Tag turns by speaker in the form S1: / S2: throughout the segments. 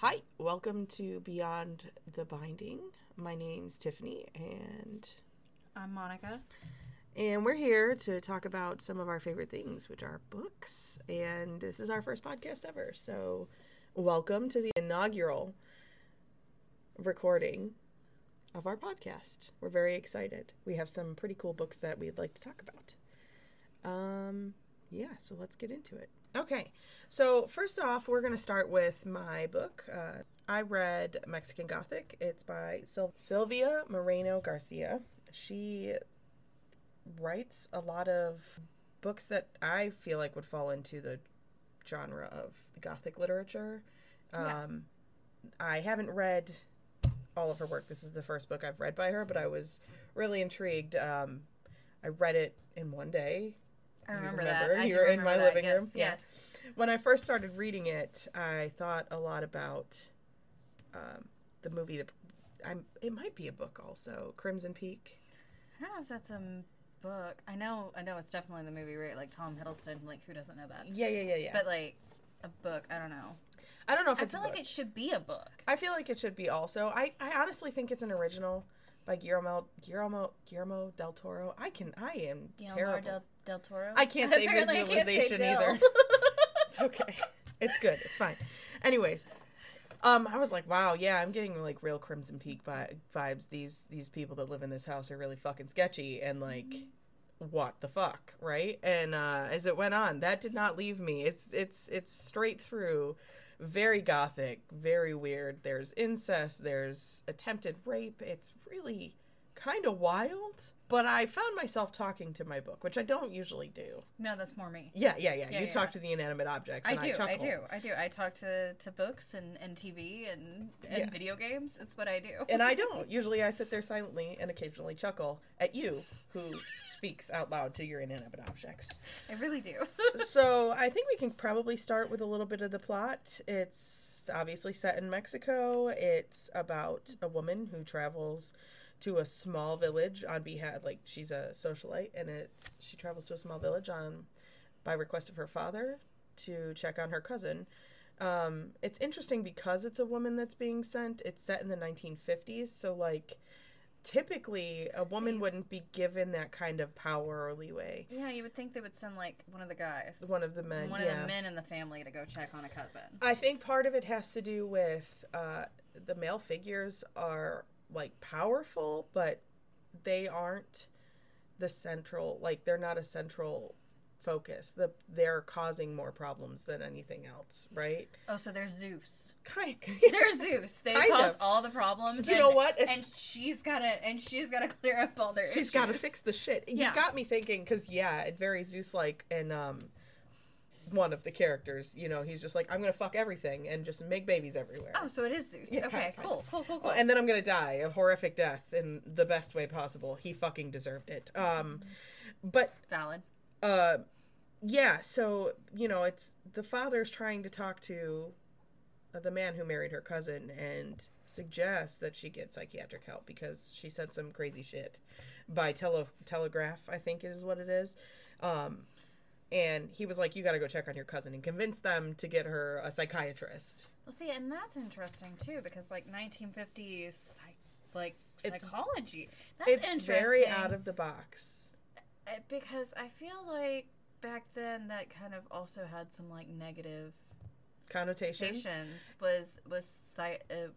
S1: Hi, welcome to Beyond the Binding. My name's Tiffany, and
S2: I'm Monica.
S1: and we're here to talk about some of our favorite things, which are books. And this is our first podcast ever, so welcome to the inaugural recording of our podcast. We're very excited. We have some pretty cool books that we'd like to talk about. Um, yeah, so let's get into it. Okay, so first off, we're going to start with my book. Uh, I read Mexican Gothic. It's by Sil- Sylvia Moreno Garcia. She writes a lot of books that I feel like would fall into the genre of Gothic literature.
S2: Yeah.
S1: Um, I haven't read all of her work. This is the first book I've read by her, but I was really intrigued. Um, I read it in one day.
S2: I
S1: You
S2: remember,
S1: remember?
S2: that.
S1: You were in my
S2: that,
S1: living
S2: yes,
S1: room? Yeah.
S2: Yes.
S1: When I first started reading it, I thought a lot about um, the movie. That I'm. It might be a book also. Crimson Peak.
S2: I don't know if that's a book. I know. I know it's definitely the movie, right? Like Tom Hiddleston. Like who doesn't know that?
S1: Yeah, yeah, yeah, yeah.
S2: But like a book. I don't know.
S1: I don't know if
S2: I
S1: it's.
S2: feel like it should be a book.
S1: I feel like it should be also. I, I honestly think it's an original by Guillermo Guillermo Guillermo del Toro. I can. I am
S2: Guillermo
S1: terrible.
S2: del, del Toro.
S1: I can't say
S2: Apparently I can't say
S1: visualization either. It's okay. It's good. It's fine. Anyways, um, I was like, wow, yeah, I'm getting like real Crimson Peak vi- vibes. These these people that live in this house are really fucking sketchy and like, what the fuck, right? And uh, as it went on, that did not leave me. It's it's it's straight through, very gothic, very weird. There's incest. There's attempted rape. It's really kind of wild. But I found myself talking to my book, which I don't usually do.
S2: no, that's more me.
S1: Yeah, yeah, yeah.
S2: Yeah,
S1: you
S2: yeah.
S1: talk to the inanimate objects.
S2: I
S1: And I,
S2: do.
S1: chuckle.
S2: I do. I do. I talk to, to books and, and TV and, and
S1: Yeah.
S2: video games. It's what I do.
S1: And I don't. Usually I sit there silently and occasionally chuckle at you, who speaks out loud to your inanimate objects.
S2: I really do.
S1: so I think we can probably start with a little bit of the plot. It's obviously set in Mexico. It's about a woman who travels to a small village on behalf like she's a socialite and it's she travels to a small village on by request of her father to check on her cousin. Um, it's interesting because it's a woman that's being sent. It's set in the 1950s, so like typically a woman wouldn't be given that kind of power or leeway.
S2: yeah, you would think they would send like one of the guys.
S1: One of the men,
S2: one
S1: yeah.
S2: of the men in the family to go check on a cousin.
S1: I think part of it has to do with uh, the male figures are like powerful, but they aren't the central. Like they're not a central focus. The they're causing more problems than anything else, right?
S2: Oh, so there's Zeus.
S1: Kind.
S2: They're Zeus. They
S1: Kind
S2: cause
S1: of.
S2: all the problems.
S1: You
S2: and,
S1: know what? It's-
S2: And she's gotta and she's gotta clear up all their
S1: She's
S2: issues.
S1: got to fix the shit.
S2: Yeah.
S1: You got me thinking because yeah, it very Zeus like and um. One of the characters, you know, he's just like, I'm gonna fuck everything and just make babies everywhere.
S2: Oh, so it is Zeus.
S1: Yeah,
S2: okay,
S1: of.
S2: cool, cool, cool, cool.
S1: and then I'm gonna die a horrific death in the best way possible. He fucking deserved it. Um, but
S2: Valid.
S1: uh, yeah. So you know, it's the father's trying to talk to uh, the man who married her cousin and suggests that she get psychiatric help because she said some crazy shit by tele telegraph. I think is what it is. Um, and he was like, "You got to go check on your cousin and convince them to get her a psychiatrist."
S2: Well, see, and that's interesting too because like 1950s, psych- like psychology. That's
S1: it's
S2: interesting.
S1: very out of the box.
S2: Uh, because I feel like back then that kind of also had some like negative
S1: Connotations.
S2: was was uh,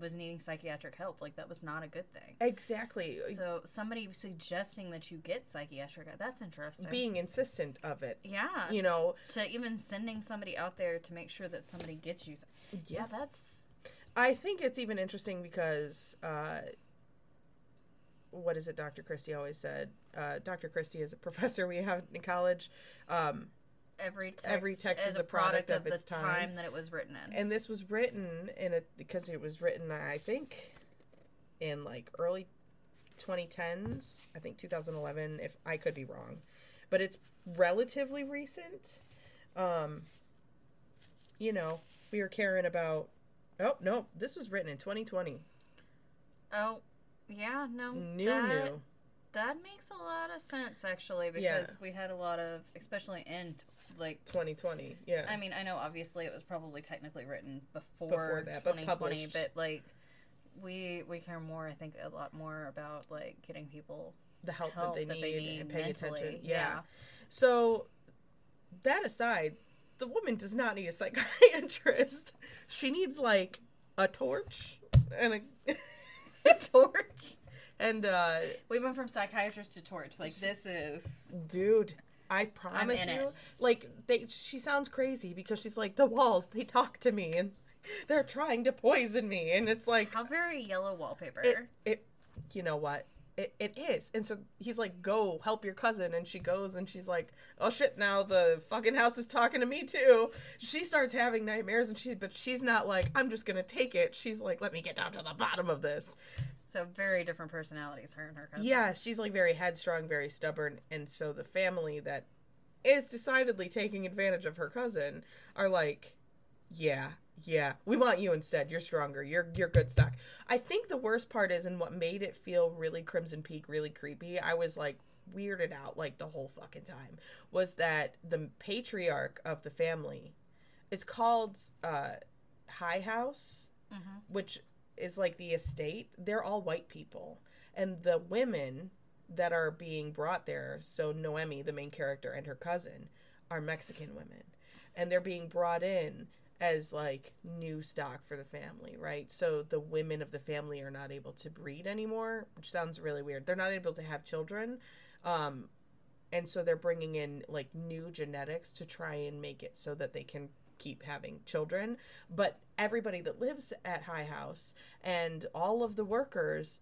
S2: was needing psychiatric help. Like that was not a good thing.
S1: Exactly.
S2: So somebody suggesting that you get psychiatric that's interesting.
S1: Being insistent of it.
S2: yeah.
S1: You know,
S2: to even sending somebody out there to make sure that somebody gets you. Yeah, that's
S1: I think it's even interesting because uh, what is it Dr. Christie always said? Uh, Dr. Christie is a professor we have in college. Um,
S2: every text,
S1: Every text
S2: is
S1: a product of
S2: the
S1: its time.
S2: time that it was written in.
S1: and this was written in a because it was written I think in like early 2010s, I think 2011 if I could be wrong. But it's relatively recent. Um you know, we were caring about Oh, no, this was written in 2020.
S2: oh, yeah, no,
S1: New
S2: that,
S1: new.
S2: That makes a lot of sense actually because
S1: Yeah.
S2: we had a lot of, especially in like
S1: 2020. Yeah.
S2: I mean, I know obviously it was probably technically written before,
S1: Before that, but
S2: 2020,
S1: published.
S2: but like we we care more, I think, a lot more about like getting people
S1: the help,
S2: help
S1: that, they, need and paying
S2: mentally.
S1: attention. Yeah. So that aside, the woman does not need a psychiatrist. She needs like a torch and a
S2: torch.
S1: and uh
S2: We went from psychiatrist to torch. Like this is
S1: dude, I promise you,
S2: it.
S1: like they she sounds crazy because she's like the walls, they talk to me and they're trying to poison me. And it's like
S2: how very yellow wallpaper.
S1: it, it you know what? It, it is. And so he's like go help your cousin. And she goes and she's like oh shit now the fucking house is talking to me too. She starts having nightmares and she but she's not like i'm just gonna take it. She's like let me get down to the bottom of this
S2: so very different personalities, her and her cousin.
S1: yeah she's like very headstrong very stubborn and so the family that is decidedly taking advantage of her cousin are like yeah yeah we want you instead you're stronger you're you're good stock i think the worst part is and what made it feel really crimson peak really creepy i was like weirded out like the whole fucking time was that the patriarch of the family it's called uh high house
S2: Mhm.
S1: which is like the estate they're all white people. And the women that are being brought there so noemi the main character and her cousin are mexican women. And they're being brought in as like new stock for the family right? So the women of the family are not able to breed anymore which sounds really weird. They're not able to have children um and so they're bringing in like new genetics to try and make it so that they can keep having children but everybody that lives at high house and all of the workers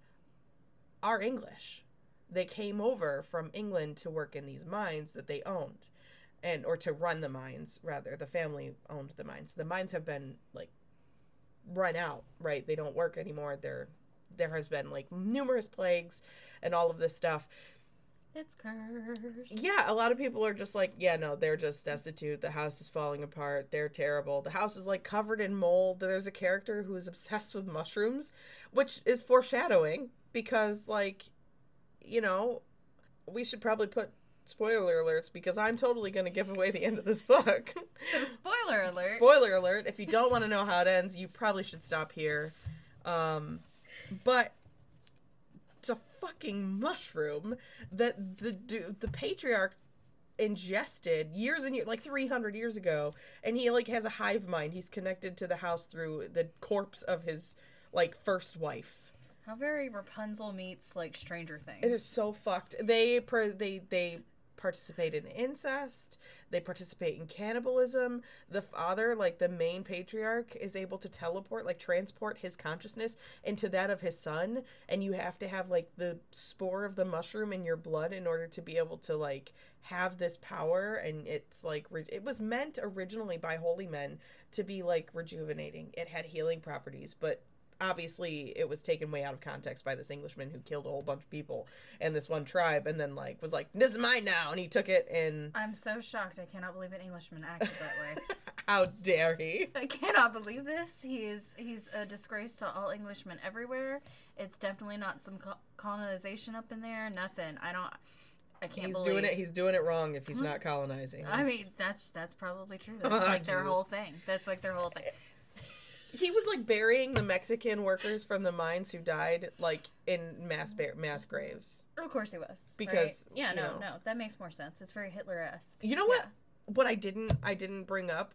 S1: are english. They came over from england to work in these mines that they owned and or to run the mines rather. The family owned the mines. The mines have been like run out right? They don't work anymore. There there has been like numerous plagues and all of this stuff
S2: It's cursed.
S1: yeah, a lot of people are just like, yeah, no, they're just destitute. The house is falling apart. They're terrible. The house is like covered in mold. There's a character who is obsessed with mushrooms, which is foreshadowing because, like, you know, we should probably put spoiler alerts because I'm totally going to give away the end of this book.
S2: So spoiler alert.
S1: spoiler alert. If you don't want to know how it ends, you probably should stop here. Um, but it's a fucking mushroom that the the patriarch ingested years and years like 300 years ago. And he like has a hive mind. He's connected to the house through the corpse of his like first wife.
S2: How very Rapunzel meets like Stranger Things.
S1: it is so fucked. They per- they they participate in incest they participate in cannibalism the father like the main patriarch is able to teleport like transport his consciousness into that of his son and you have to have like the spore of the mushroom in your blood in order to be able to like have this power and it's like it was meant originally by holy men to be like rejuvenating. It had healing properties but obviously it was taken way out of context by this englishman who killed a whole bunch of people and this one tribe and then like was like this is mine now and he took it and
S2: I'm so shocked. I cannot believe an Englishman acted that way.
S1: how dare he
S2: I cannot believe this. He is he's a disgrace to all Englishmen everywhere. It's definitely not some co- colonization up in there. Nothing. I don't. I can't
S1: he's
S2: believe.
S1: doing it he's doing it wrong if he's hmm? not colonizing
S2: I mean, that's that's probably true. That's like their whole thing. That's like their whole thing.
S1: He was like burying the mexican workers from the mines who died like in mass ba- mass graves
S2: Of course he was.
S1: Because,
S2: right? yeah, no,
S1: know.
S2: no, that makes more sense. It's very Hitler esque.
S1: You know what? What I didn't I didn't bring up.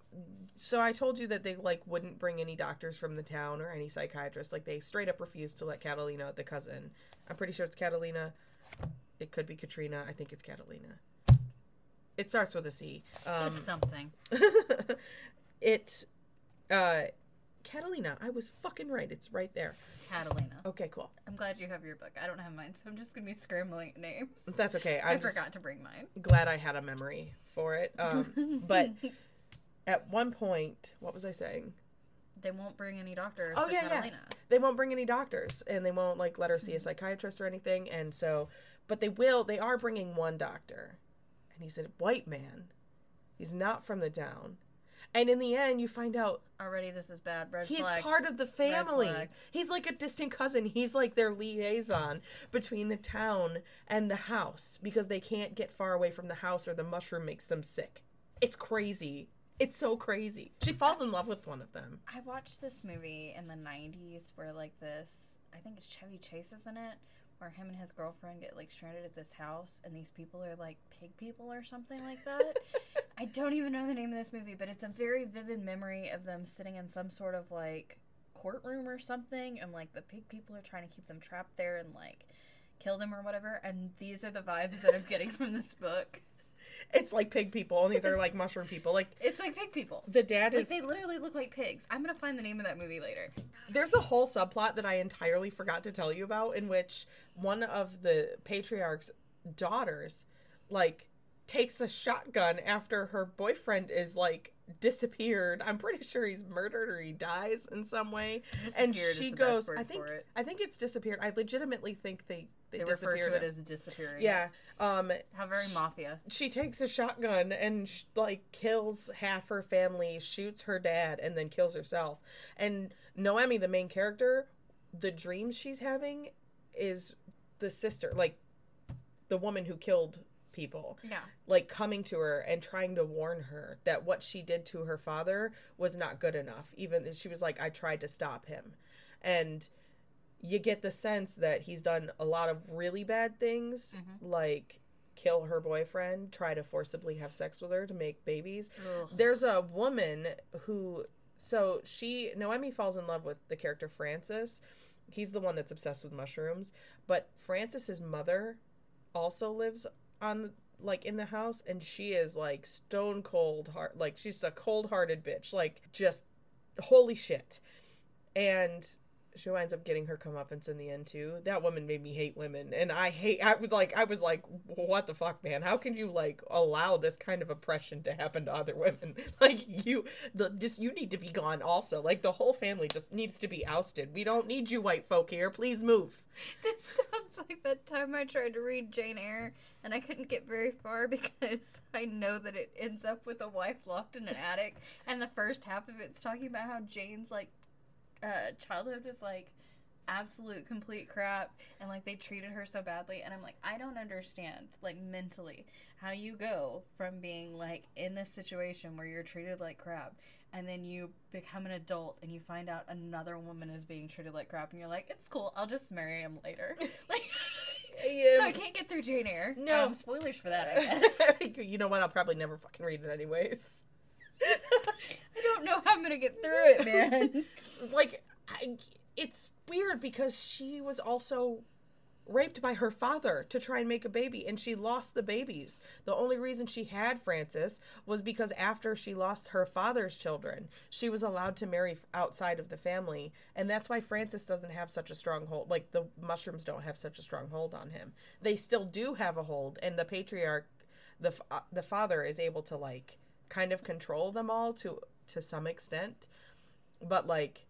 S1: So I told you that they like wouldn't bring any doctors from the town or any psychiatrists. Like they straight up refused to let Catalina, the cousin. I'm pretty sure it's Catalina. It could be Katrina. I think it's Catalina. It starts with a C. Um,
S2: It's something.
S1: it uh Catalina. I was fucking right. It's right there.
S2: Catalina.
S1: Okay, cool.
S2: I'm glad you have your book. I don't have mine, so I'm just gonna be scrambling names.
S1: That's okay.
S2: I
S1: I'm just
S2: forgot to bring mine.
S1: glad I had a memory for it. Um, but at one point, what was I saying?
S2: they won't bring any doctors.
S1: Oh, yeah, yeah. They won't bring any doctors and they won't like let her see a psychiatrist or anything and so but they will they are bringing one doctor and he's a white man he's not from the town And in the end, you find out
S2: Already, this is bad. Red
S1: he's
S2: flag.
S1: part of the family. He's like a distant cousin. He's like their liaison between the town and the house because they can't get far away from the house or the mushroom makes them sick. It's crazy. It's so crazy. She falls in love with one of them.
S2: I watched this movie in the '90s where like this. I think it's Chevy Chase is in it, where him and his girlfriend get like stranded at this house, and these people are like pig people or something like that. I don't even know the name of this movie, but it's a very vivid memory of them sitting in some sort of like courtroom or something, and like the pig people are trying to keep them trapped there and like kill them or whatever. And these are the vibes that I'm getting from this book.
S1: It's like pig people, only they're like mushroom people. Like
S2: It's like pig people.
S1: the dad
S2: Like
S1: is
S2: they literally look like pigs. I'm gonna find the name of that movie later.
S1: There's a whole subplot that I entirely forgot to tell you about in which one of the patriarch's daughters like takes a shotgun after her boyfriend is like disappeared. I'm pretty sure he's murdered or he dies in some way. and she goes I think. I think it's disappeared. I legitimately think they they,
S2: They refer
S1: disappeared
S2: to it as disappearing.
S1: yeah. Um
S2: How very mafia.
S1: she takes a shotgun and sh- like kills half her family, shoots her dad, and then kills herself. And Noemi, the main character, the dreams she's having is the sister, like the woman who killed people,
S2: Yeah.
S1: like coming to her and trying to warn her that what she did to her father was not good enough. Even she was like, I tried to stop him. And you get the sense that he's done a lot of really bad things,
S2: Mhm.
S1: like kill her boyfriend, try to forcibly have sex with her to make babies.
S2: Ugh.
S1: There's a woman who so she Noemi falls in love with the character Francis. He's the one that's obsessed with mushrooms, but Francis's mother also lives on like in the house and she is like stone cold heart like she's a cold-hearted bitch like just holy shit. And she winds up getting her comeuppance in the end too. That woman made me hate women, and I hate. I was like, I was like, what the fuck, man? How can you like allow this kind of oppression to happen to other women? Like you, the just you need to be gone. Also, like the whole family just needs to be ousted. We don't need you, white folk here. Please move.
S2: This sounds like that time I tried to read Jane Eyre and I couldn't get very far because I know that it ends up with a wife locked in an attic. And the first half of it's talking about how Jane's like uh, childhood was like absolute complete crap and like they treated her so badly and i'm like i don't understand like mentally how you go from being like in this situation where you're treated like crap and then you become an adult and you find out another woman is being treated like crap and you're like it's cool i'll just marry him later like so i can't get through jane eyre
S1: No.
S2: um, spoilers for that i guess
S1: you know what? I'll probably never fucking read it anyways.
S2: i don't know how i'm gonna get through it man.
S1: Like I, it's weird because she was also raped by her father to try and make a baby and she lost the babies. The only reason she had francis was because after she lost her father's children she was allowed to marry outside of the family and that's why francis doesn't have such a strong hold like the mushrooms don't have such a strong hold on him. They still do have a hold and the patriarch the uh, the father is able to like kind of control them all to to some extent but like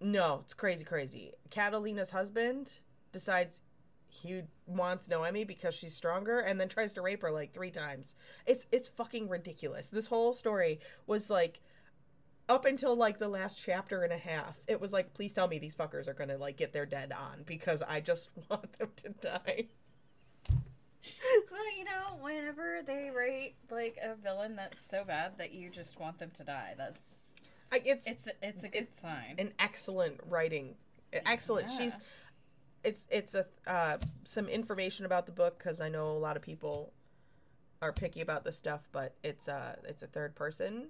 S1: no, it's crazy, crazy. Catalina's husband decides he wants Noemi because she's stronger, and then tries to rape her like three times. It's it's fucking ridiculous. This whole story was like up until like the last chapter and a half. It was like, please tell me these fuckers are gonna like get their dead on because I just want them to die.
S2: Well, you know, whenever they rate like a villain that's so bad that you just want them to die, that's
S1: I, it's
S2: it's a, it's a good
S1: It's
S2: sign.
S1: an excellent writing excellent
S2: Yeah.
S1: she's it's it's a uh some information about the book because i know a lot of people are picky about this stuff but it's uh it's a third person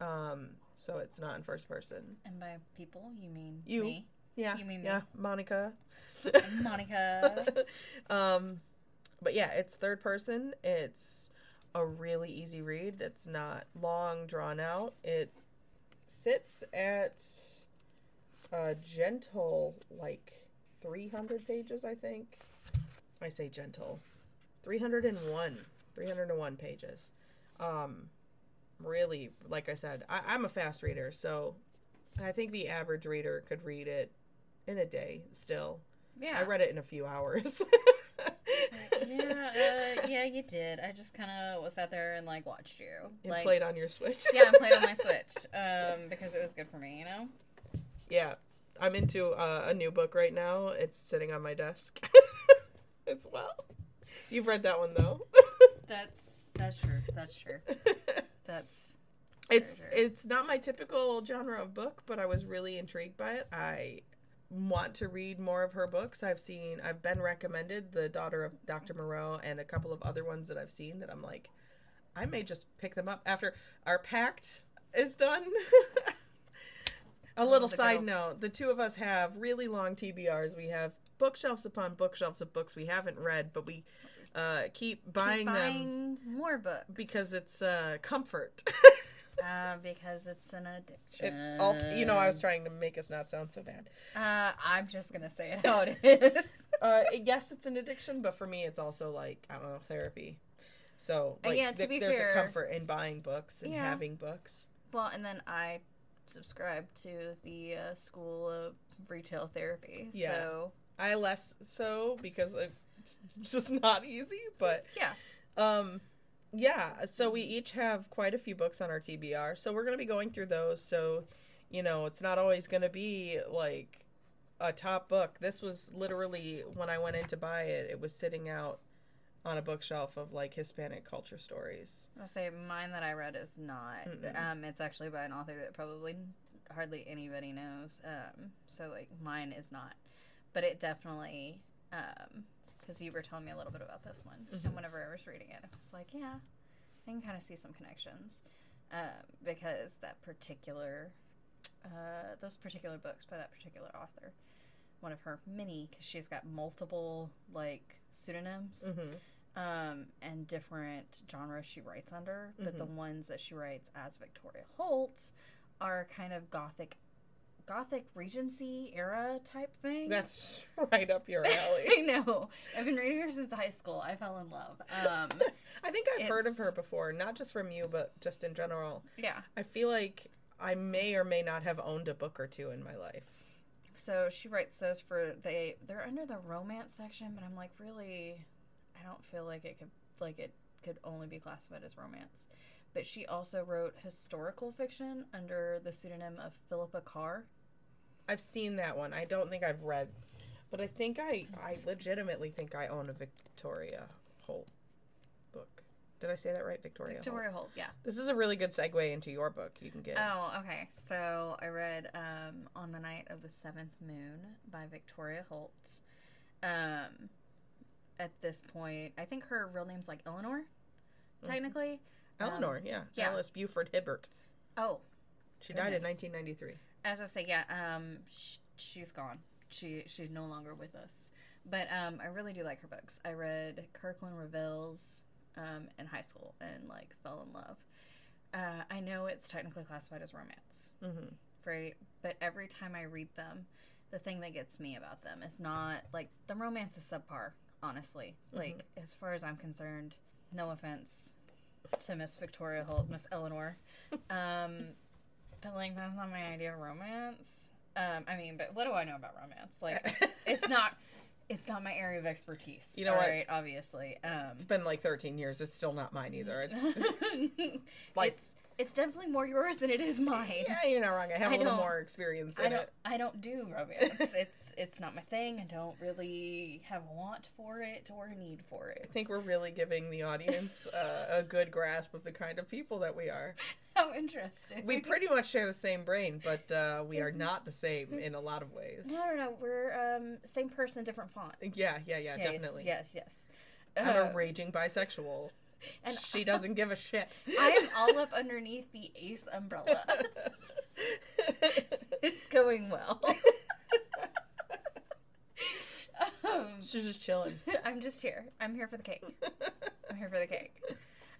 S1: um so it's not in first person
S2: And by people, you mean
S1: You.
S2: me,
S1: yeah
S2: You mean me?
S1: yeah monica
S2: Monica.
S1: um but yeah it's third person. It's a really easy read. It's not long drawn out. It sits at a gentle like 300 pages i think. I say gentle. 301 301 pages. Um really like i said I, i'm a fast reader so i think the average reader could read it in a day still.
S2: Yeah.
S1: I read it in a few hours.
S2: yeah, uh, yeah, you did. I just kind of was sat there and like watched you.
S1: You
S2: like,
S1: played on your Switch.
S2: yeah, I played on my Switch um, because it was good for me, you know.
S1: Yeah, I'm into uh, a new book right now. It's sitting on my desk as well. You've read that one though.
S2: That's that's true. That's true. That's
S1: it's
S2: true.
S1: it's not my typical genre of book, but I was really intrigued by it. I want to read more of her books. I've seen I've been recommended The Daughter of Dr. Moreau and a couple of other ones that I've seen that I'm like I may just pick them up after our pact is done. a little side
S2: go.
S1: note, the two of us have really long TBRs. We have bookshelves upon bookshelves of books we haven't read, but we uh, keep buying,
S2: Keep
S1: them
S2: more books
S1: because it's uh, comfort.
S2: uh, because it's an addiction.
S1: It all, you know, I was trying to make us not sound so bad.
S2: Uh, I'm just gonna say it how it is.
S1: Uh, yes, it's an addiction, but for me, it's also like I don't know therapy. So
S2: Uh,
S1: like,
S2: yeah, to
S1: th- there's
S2: fair-
S1: a comfort in buying books and
S2: Yeah.
S1: having books.
S2: well, and then I subscribe to the uh, School of Retail Therapy.
S1: Yeah.
S2: So
S1: I less so because it's just not easy, but
S2: yeah.
S1: um yeah, so we each have quite a few books on our TBR. So we're going to be going through those. So, you know, it's not always going to be like a top book. This was literally when I went in to buy it, it was sitting out on a bookshelf of like Hispanic culture stories.
S2: I'll say mine that I read is not.
S1: Mm-mm.
S2: Um, it's actually by an author that probably hardly anybody knows. Um, so like mine is not, but it definitely. Um, because you were telling me a little bit about this one,
S1: Mhm.
S2: and whenever I was reading it, I was like, yeah, I can kind of see some connections, um, because that particular, uh, those particular books by that particular author, one of her many, because she's got multiple like pseudonyms
S1: Mm-hmm.
S2: um, and different genres she writes under, but the
S1: Mhm.
S2: ones that she writes as Victoria Holt are kind of gothic, gothic Regency era type thing.
S1: That's right up your alley.
S2: I know. I've been reading her since high school. I fell in love. Um,
S1: I think I've heard of her before, not just from you, but just in general.
S2: yeah.
S1: I feel like I may or may not have owned a book or two in my life.
S2: So she writes those for they. They're under the romance section, but I'm like, really, I don't feel like it could like it could only be classified as romance. But she also wrote historical fiction under the pseudonym of Philippa Carr.
S1: I've seen that one. I don't think I've read, but I think I I legitimately think I own a Victoria Holt book. Did I say that right, Victoria? Holt?
S2: Victoria Holt, yeah.
S1: This is a really good segue into your book. You can get.
S2: Oh, okay. So I read um, On the Night of the Seventh Moon by Victoria Holt. Um, at this point, I think her real name's like Eleanor,
S1: Mhm.
S2: technically. um,
S1: Eleanor, yeah.
S2: yeah.
S1: Alice Buford Hibbert.
S2: Oh,
S1: She died in 1993.
S2: As I say, yeah, um, sh- she's gone. She she's no longer with us. But um, I really do like her books. I read Kirkland Revels um, in high school and like fell in love. Uh, I know it's technically classified as romance,
S1: Mm-hmm.
S2: right? But every time I read them, the thing that gets me about them is not like the romance is subpar. Honestly, like as far as I'm concerned, no offense to Miss Victoria Holt, Miss Eleanor, um, but like that's not my idea of romance. Um, I mean, but what do I know about romance? Like, it's, it's not, it's not my area of expertise.
S1: You know what?
S2: Right? Obviously, um,
S1: It's been like 13 years. It's still not mine either. It's, like-
S2: it's it's definitely more yours than it is mine.
S1: yeah, you're not wrong. I have a
S2: I
S1: little
S2: don't-
S1: more experience
S2: I
S1: in
S2: don't.
S1: it.
S2: I don't do romance. it's it's not my thing. I don't really have a want for it or a need for it.
S1: I think we're really giving the audience uh, a good grasp of the kind of people that we are.
S2: how interesting.
S1: We pretty much share the same brain, but uh, we are not the same in a lot of ways.
S2: No, no, no. We're um same person, different font.
S1: Yeah, yeah, yeah, definitely.
S2: Yes, yes.
S1: I'm
S2: Uh,
S1: a raging bisexual.
S2: And
S1: she doesn't give a shit.
S2: I am all up underneath the Ace umbrella. it's going well. um,
S1: She's just chilling.
S2: I'm just here. I'm here for the cake. I'm here for the cake.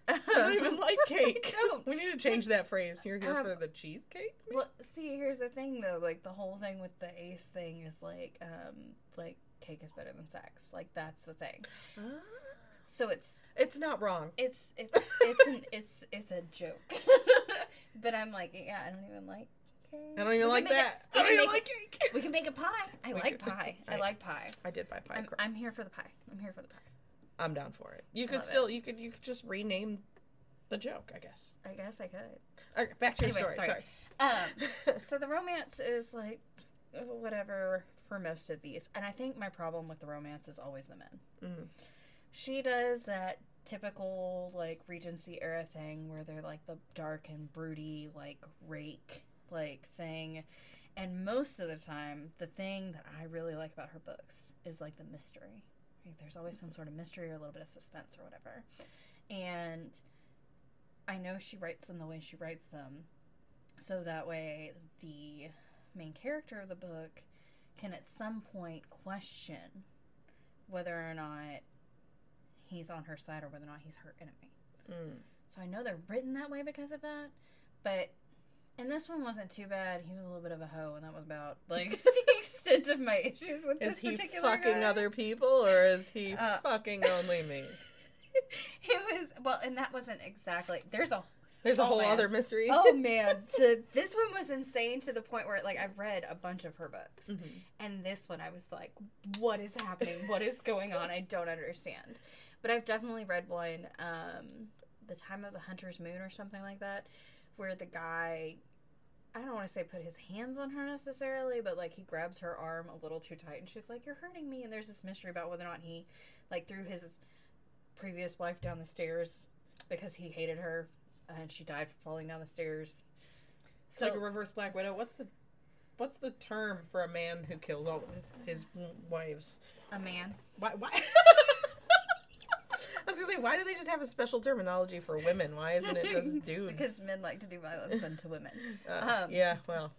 S1: I don't even like cake. We need to change that phrase. You're here
S2: Um,
S1: for the cheesecake?
S2: Well, see, here's the thing though. Like the whole thing with the ace thing is like, um, like cake is better than sex. Like that's the thing.
S1: Ah.
S2: So it's
S1: It's not wrong.
S2: it's it's it's an, it's it's a joke. but I'm like, yeah, I don't even like cake.
S1: I don't even
S2: We
S1: like that.
S2: it-
S1: I don't even
S2: make
S1: like cake.
S2: We can make a pie. I
S1: We
S2: like pie. I
S1: I-
S2: like pie.
S1: I did buy pie
S2: I'm. I'm here for the pie. I'm here for the pie.
S1: I'm down for it. You could
S2: Love it.
S1: still you could you could just rename the joke, I guess.
S2: I guess I could.
S1: All right, back to your
S2: Anyway,
S1: story.
S2: sorry.
S1: Sorry.
S2: Um, so the romance is like whatever for most of these, and I think my problem with the romance is always the men.
S1: Mhm.
S2: She does that typical like Regency era thing where they're like the dark and broody like rake like thing, and most of the time, the thing that I really like about her books is like the mystery. Like, there's always some sort of mystery or a little bit of suspense or whatever, and I know she writes them the way she writes them, so that way the main character of the book can at some point question whether or not he's on her side or whether or not he's her enemy.
S1: Mm.
S2: So I know they're written that way because of that, but and this one wasn't too bad. He was a little bit of a hoe, and that was about like the extent of my issues with
S1: Is
S2: this
S1: he
S2: particular
S1: fucking
S2: guy.
S1: other people or is he
S2: Uh,
S1: fucking only me?
S2: it was well, and that wasn't exactly. There's a
S1: There's a
S2: Oh,
S1: whole
S2: man.
S1: other mystery.
S2: oh man, the this one was insane to the point where like I've read a bunch of her books,
S1: Mhm.
S2: and this one I was like, what is happening? What is going on? I don't understand. But I've definitely read one, um, the time of the hunter's moon or something like that, where the guy. I don't want to say put his hands on her necessarily, but like he grabs her arm a little too tight and she's like, You're hurting me. And there's this mystery about whether or not he like threw his previous wife down the stairs because he hated her and she died falling down the stairs.
S1: It's like a reverse Black Widow. What's the what's the term for a man who kills all his his wives?
S2: a man.
S1: Why? why? I was gonna say, why do they just have a special terminology for women? Why isn't it just dudes?
S2: because men like to do violence unto women.
S1: Uh,
S2: um,
S1: yeah, well,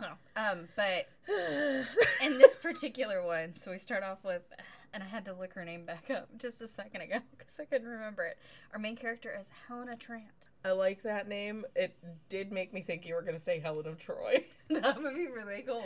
S2: Oh, um, but in this particular one, so we start off with, and I had to look her name back up just a second ago because I couldn't remember it. Our main character is Helena Trant.
S1: I like that name. It did make me think you were gonna say Helen of Troy.
S2: that would be really cool.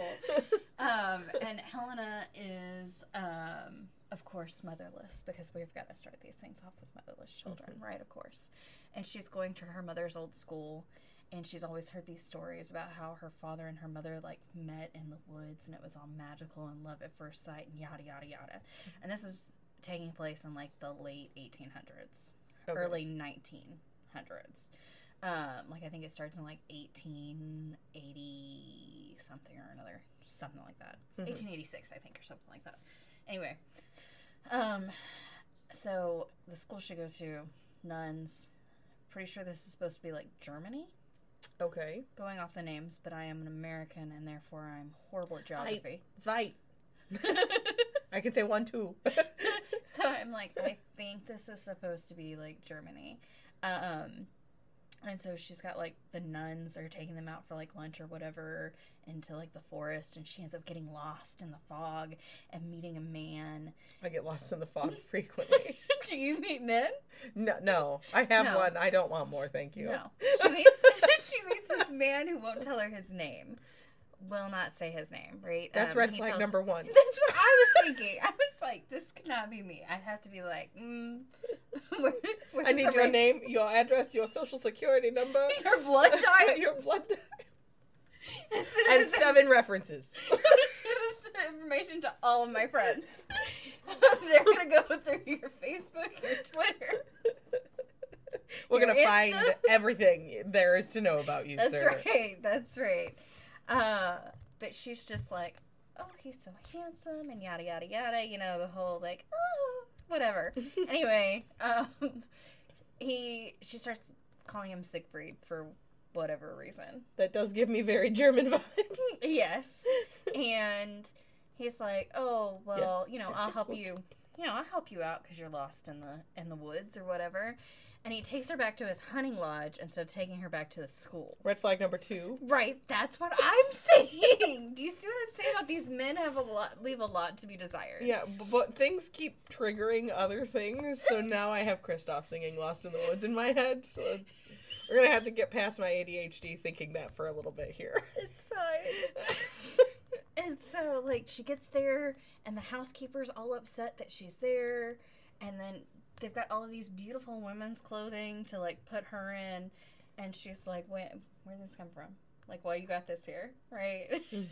S2: Um, and Helena is, um, of course, motherless because we've got to start these things off with motherless children, right? Of course. And she's going to her mother's old school, and she's always heard these stories about how her father and her mother like met in the woods, and it was all magical and love at first sight, and yada yada yada. And this is taking place in like the late 1800s,
S1: Okay.
S2: early 1900s. Um, like I think it starts in like 1880 something or another, something like that.
S1: Mhm.
S2: 1886, I think, or something like that. Anyway, um, so the school she goes to, nuns. Pretty sure this is supposed to be like Germany.
S1: Okay.
S2: Going off the names, but I am an American and therefore I'm horrible at geography.
S1: Zwei. I can say one too.
S2: so I'm like, I think this is supposed to be like Germany. Um, and so she's got like the nuns are taking them out for like lunch or whatever into like the forest, and she ends up getting lost in the fog and meeting a man.
S1: I get lost in the fog frequently.
S2: Do you meet men?
S1: No, no, I have
S2: No.
S1: one. I don't want more. Thank you.
S2: No. She meets she meets this man who won't tell her his name. Will not say his name, right?
S1: That's
S2: Um,
S1: red flag
S2: tells-
S1: number one.
S2: That's what I was thinking. I was like, this cannot be me. I'd have to be like, mm, where, where's
S1: I need your name, your address, your social security number,
S2: your blood type,
S1: your blood type,
S2: and send
S1: and
S2: this-
S1: seven references.
S2: send this information to all of my friends. They're gonna go through your Facebook, your Twitter.
S1: We're
S2: Your
S1: gonna find everything there is to know about you,
S2: That's
S1: sir.
S2: right. That's right. Uh, but she's just like, oh, he's so handsome, and yada yada yada. You know the whole like, oh, whatever. anyway, um, he she starts calling him Siegfried for whatever reason.
S1: That does give me very German vibes.
S2: yes, and he's like, oh well,
S1: Yes,
S2: you know, I'll help you. You know, I'll help you out because you're lost in the in the woods or whatever. And he takes her back to his hunting lodge instead of taking her back to the school.
S1: Red flag number two.
S2: Right, that's what I'm saying. Do you see what I'm saying about these men have a lot leave a lot to be desired?
S1: Yeah, but things keep triggering other things, so now I have Kristoff singing "Lost in the Woods" in my head. So we're gonna have to get past my ADHD thinking that for a little bit here.
S2: It's fine. and so like she gets there and the housekeeper's all upset that she's there and then they've got all of these beautiful women's clothing to like put her in and she's like, Wait, where did this come from? Like, why you got this here? Right? And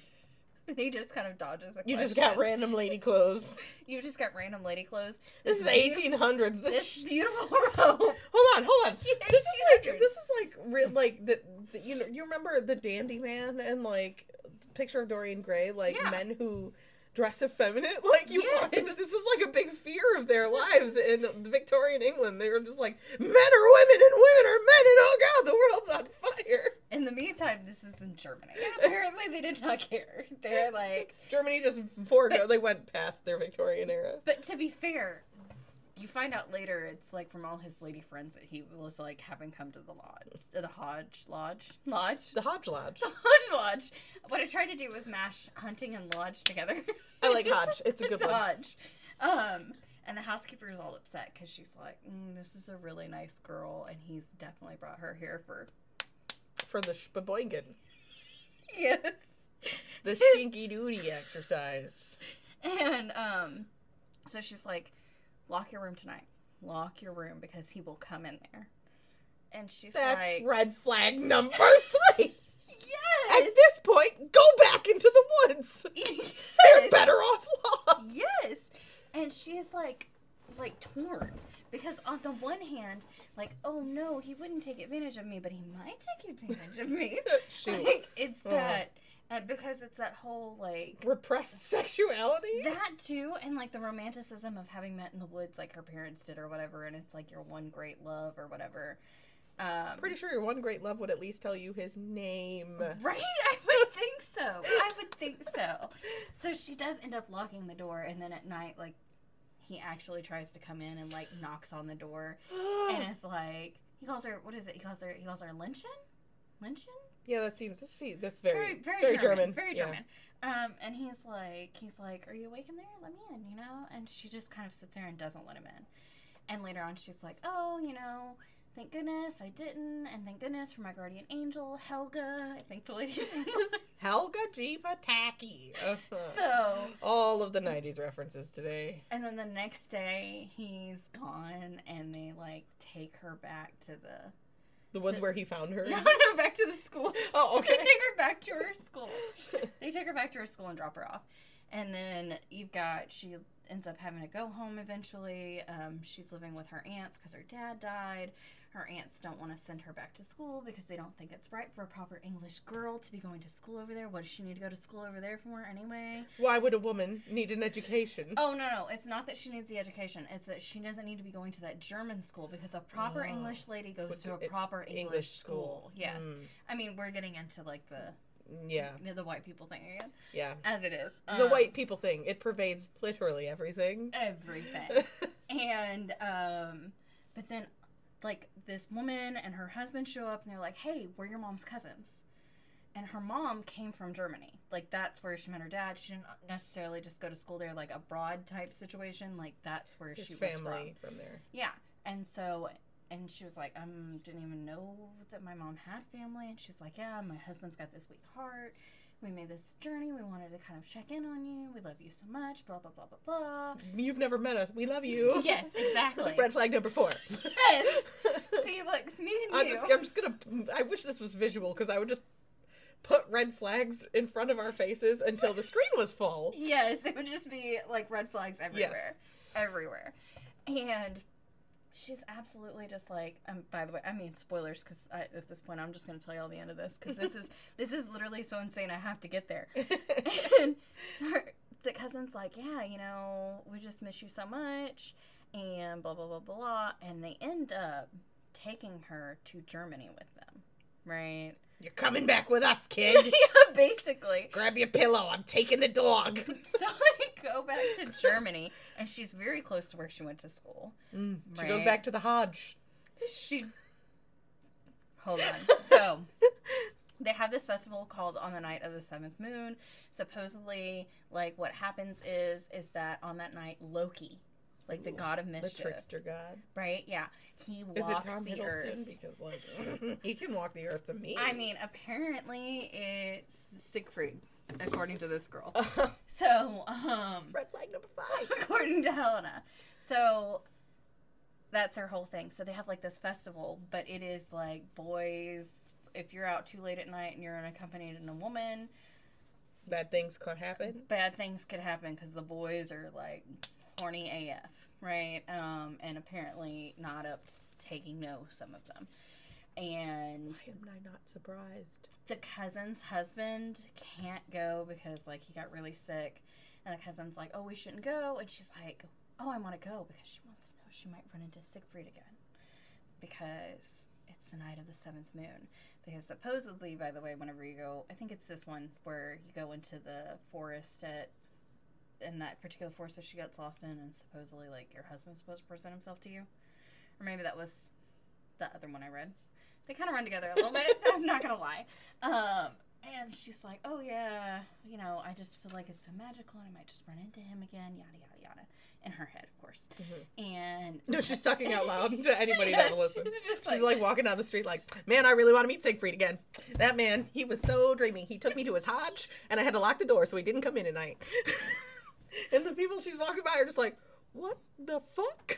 S2: mm. he just kind of dodges a question.
S1: You just got random lady clothes.
S2: You just got random lady clothes.
S1: This is 1800s. This,
S2: This beautiful robe.
S1: hold on, hold on. This is like this is like real like the, the you know you remember the dandy man and like picture of Dorian Gray like
S2: Yeah.
S1: men who dress effeminate? Like you walk into this is like a big fear of their lives in the Victorian England. They were just like men are women and women are men and oh god the world's on fire.
S2: In the meantime, this is in Germany. Apparently, they did not care. They're like,
S1: Germany just forego they went past their Victorian era.
S2: But to be fair, you find out later it's like from all his lady friends that he was like having come to the lodge, the Hodge Lodge, Lodge,
S1: the Hodge Lodge
S2: the Hodge Lodge. What I tried to do was mash hunting and lodge together.
S1: I like Hodge it's a good
S2: it's
S1: one
S2: Hodge. Um, and the housekeeper is all upset because she's like, mm, "This is a really nice girl, and he's definitely brought her here for
S1: for the Shpeboingen
S2: yes."
S1: the stinky duty exercise
S2: And um, so she's like, "Lock your room tonight. Lock your room because he will come in there." And she's like.
S1: That's
S2: like,
S1: red flag number three. At this point, go back into the woods. They're
S2: yes,
S1: better off lost.
S2: yes." And she's like, like torn because on the one hand, like, oh no, he wouldn't take advantage of me, but he might take advantage of me. Like it's that, and because it's that whole like
S1: Repressed sexuality?
S2: that too, and like the romanticism of having met in the woods, like her parents did, or whatever, and it's like your one great love or whatever. Um,
S1: Pretty sure your one great love would at least tell you his name.
S2: Right? I would think so. I would think so. So she does end up locking the door, and then at night, like, he actually tries to come in and, like, knocks on the door, and it's like, he calls her, what is it? He calls her, he calls her Lynchen? Lynchen?
S1: Yeah, that seems that's, that's very
S2: Very, very, German,
S1: German.
S2: Very
S1: Yeah.
S2: German. Um, and he's like, he's like, are you awake in there? Let me in, you know? And she just kind of sits there and doesn't let him in. And later on, she's like, oh, you know, thank goodness I didn't, and thank goodness for my guardian angel, Helga. I think the lady's.
S1: Helga G. Pataki. Uh-huh.
S2: So,
S1: All of the 90s references today.
S2: and then the next day, he's gone, and they like take her back to the
S1: The woods
S2: So-
S1: where he found her.
S2: no, no, back to the school.
S1: Oh,
S2: They
S1: okay.
S2: take her back to her school. They take her back to her school and drop her off, and then you've got she ends up having to go home eventually. Um, she's living with her aunts because her dad died. Her aunts don't want to send her back to school because they don't think it's right for a proper English girl to be going to school over there. What does she need to go to school over there for anyway?
S1: Why would a woman need an education?
S2: Oh no, no, it's not that she needs the education. It's that she doesn't need to be going to that German school because a proper
S1: Oh.
S2: English lady goes
S1: With
S2: to a proper English,
S1: English
S2: school.
S1: school.
S2: Yes,
S1: Mm,
S2: I mean we're getting into like the
S1: yeah,
S2: the, the white people thing again,
S1: yeah.
S2: as it is.
S1: the
S2: Um,
S1: white people thing. It pervades literally everything.
S2: everything. and um, but then like this woman and her husband show up and they're like, "Hey, we're your mom's cousins." And her mom came from Germany. Like that's where she met her dad. She didn't necessarily just go to school there, like abroad type situation. Like that's where
S1: His
S2: she was from.
S1: family from there.
S2: Yeah. And so and she was like, um, didn't even know that my mom had family. And she's like, yeah, my husband's got this weak heart. We made this journey. We wanted to kind of check in on you. We love you so much. Blah blah blah blah blah.
S1: You've never met us. We love you.
S2: Yes, exactly.
S1: Red flag number four.
S2: Yes. See, look, me and
S1: I'm
S2: you.
S1: just, I'm just gonna. I wish this was visual because I would just put red flags in front of our faces until the screen was full.
S2: Yes, it would just be like red flags everywhere, everywhere, and she's absolutely just like. Um, by the way, I mean spoilers because at this point I'm just gonna tell you all the end of this because this is this is literally so insane. I have to get there. and her, the cousin's like, yeah, you know, we just miss you so much, and blah blah blah blah, and they end up taking her to Germany with them, right?
S1: You're coming back with us, kid.
S2: yeah, basically.
S1: Grab your pillow. I'm taking the dog.
S2: So I go back to Germany, and she's very close to where she went to school.
S1: Mm, She goes back to the Hodge.
S2: She. Hold on. So they have this festival called on the night of the seventh moon. Supposedly, like what happens is is that on that night Loki, like the
S1: Ooh,
S2: god of mischief, The
S1: trickster god.
S2: right? Yeah, he walks Is
S1: it Tom
S2: the
S1: Hiddleston?
S2: earth.
S1: Because like he can walk the earth to me.
S2: I mean, apparently it's Siegfried, according to this girl. So, um,
S1: red flag number five.
S2: according to Helena. So that's their whole thing. So they have like this festival, but it is like boys. If you're out too late at night and you're unaccompanied and a woman,
S1: Bad things could happen.
S2: bad things could happen because the boys are like horny AF, right? Um, and apparently not up to taking no, some of them. And
S1: Why am I not surprised?
S2: the cousin's husband can't go because like he got really sick, and the cousin's like, "Oh, we shouldn't go," and she's like, "Oh, I want to go because she wants to know she might run into Siegfried again because it's the night of the seventh moon." Because supposedly, by the way, whenever you go, I think it's this one where you go into the forest at in that particular forest that she gets lost in, and supposedly like your husband's supposed to present himself to you, or maybe that was the other one I read. They kind of run together a little bit. I'm not gonna lie. Um, and she's like, "Oh yeah, you know, I just feel like it's so magical, and I might just run into him again." Yada yada yada. In her head, of course. And
S1: No, she's talking out loud to anybody
S2: Yeah,
S1: that will listen.
S2: she's
S1: She's
S2: like-
S1: like walking down the street, like, man, I really want to meet Siegfried again. That man, he was so dreamy. He took me to his Hodge, and I had to lock the door so he didn't come in at night. and the people she's walking by are just like, what the fuck?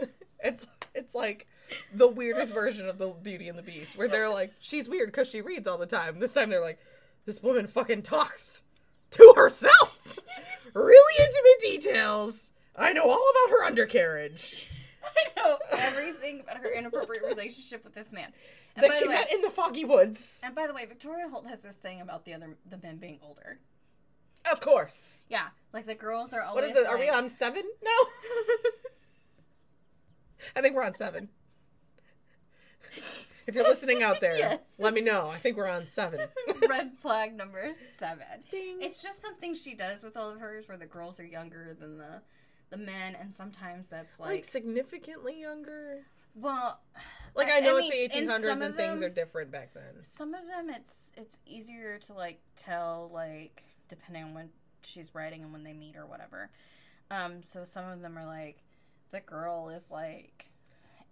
S1: it's it's like the weirdest version of the Beauty and the Beast, where they're like, she's weird because she reads all the time. This time they're like, this woman fucking talks to herself. really intimate details. I know all about her undercarriage.
S2: I know everything about her inappropriate relationship with this man. And
S1: that she
S2: way,
S1: met in the foggy woods.
S2: and by the way, Victoria Holt has this thing about the other the men being older.
S1: Of course.
S2: Yeah, like the girls are
S1: What
S2: always.
S1: is it? Are we on seven now? I think we're on seven. If you're listening out there,
S2: Yes.
S1: let me know. I think we're on seven.
S2: Red flag number seven.
S1: Ding.
S2: It's just something she does with all of hers, where the girls are younger than the the men, and sometimes that's
S1: like,
S2: like,
S1: significantly younger.
S2: well,
S1: Like I,
S2: I-
S1: know
S2: I
S1: it's
S2: mean,
S1: the 1800s and
S2: of
S1: things are different back then.
S2: some of them it's it's easier to like tell like depending on when she's writing and when they meet or whatever. Um, so some of them are like the girl is like.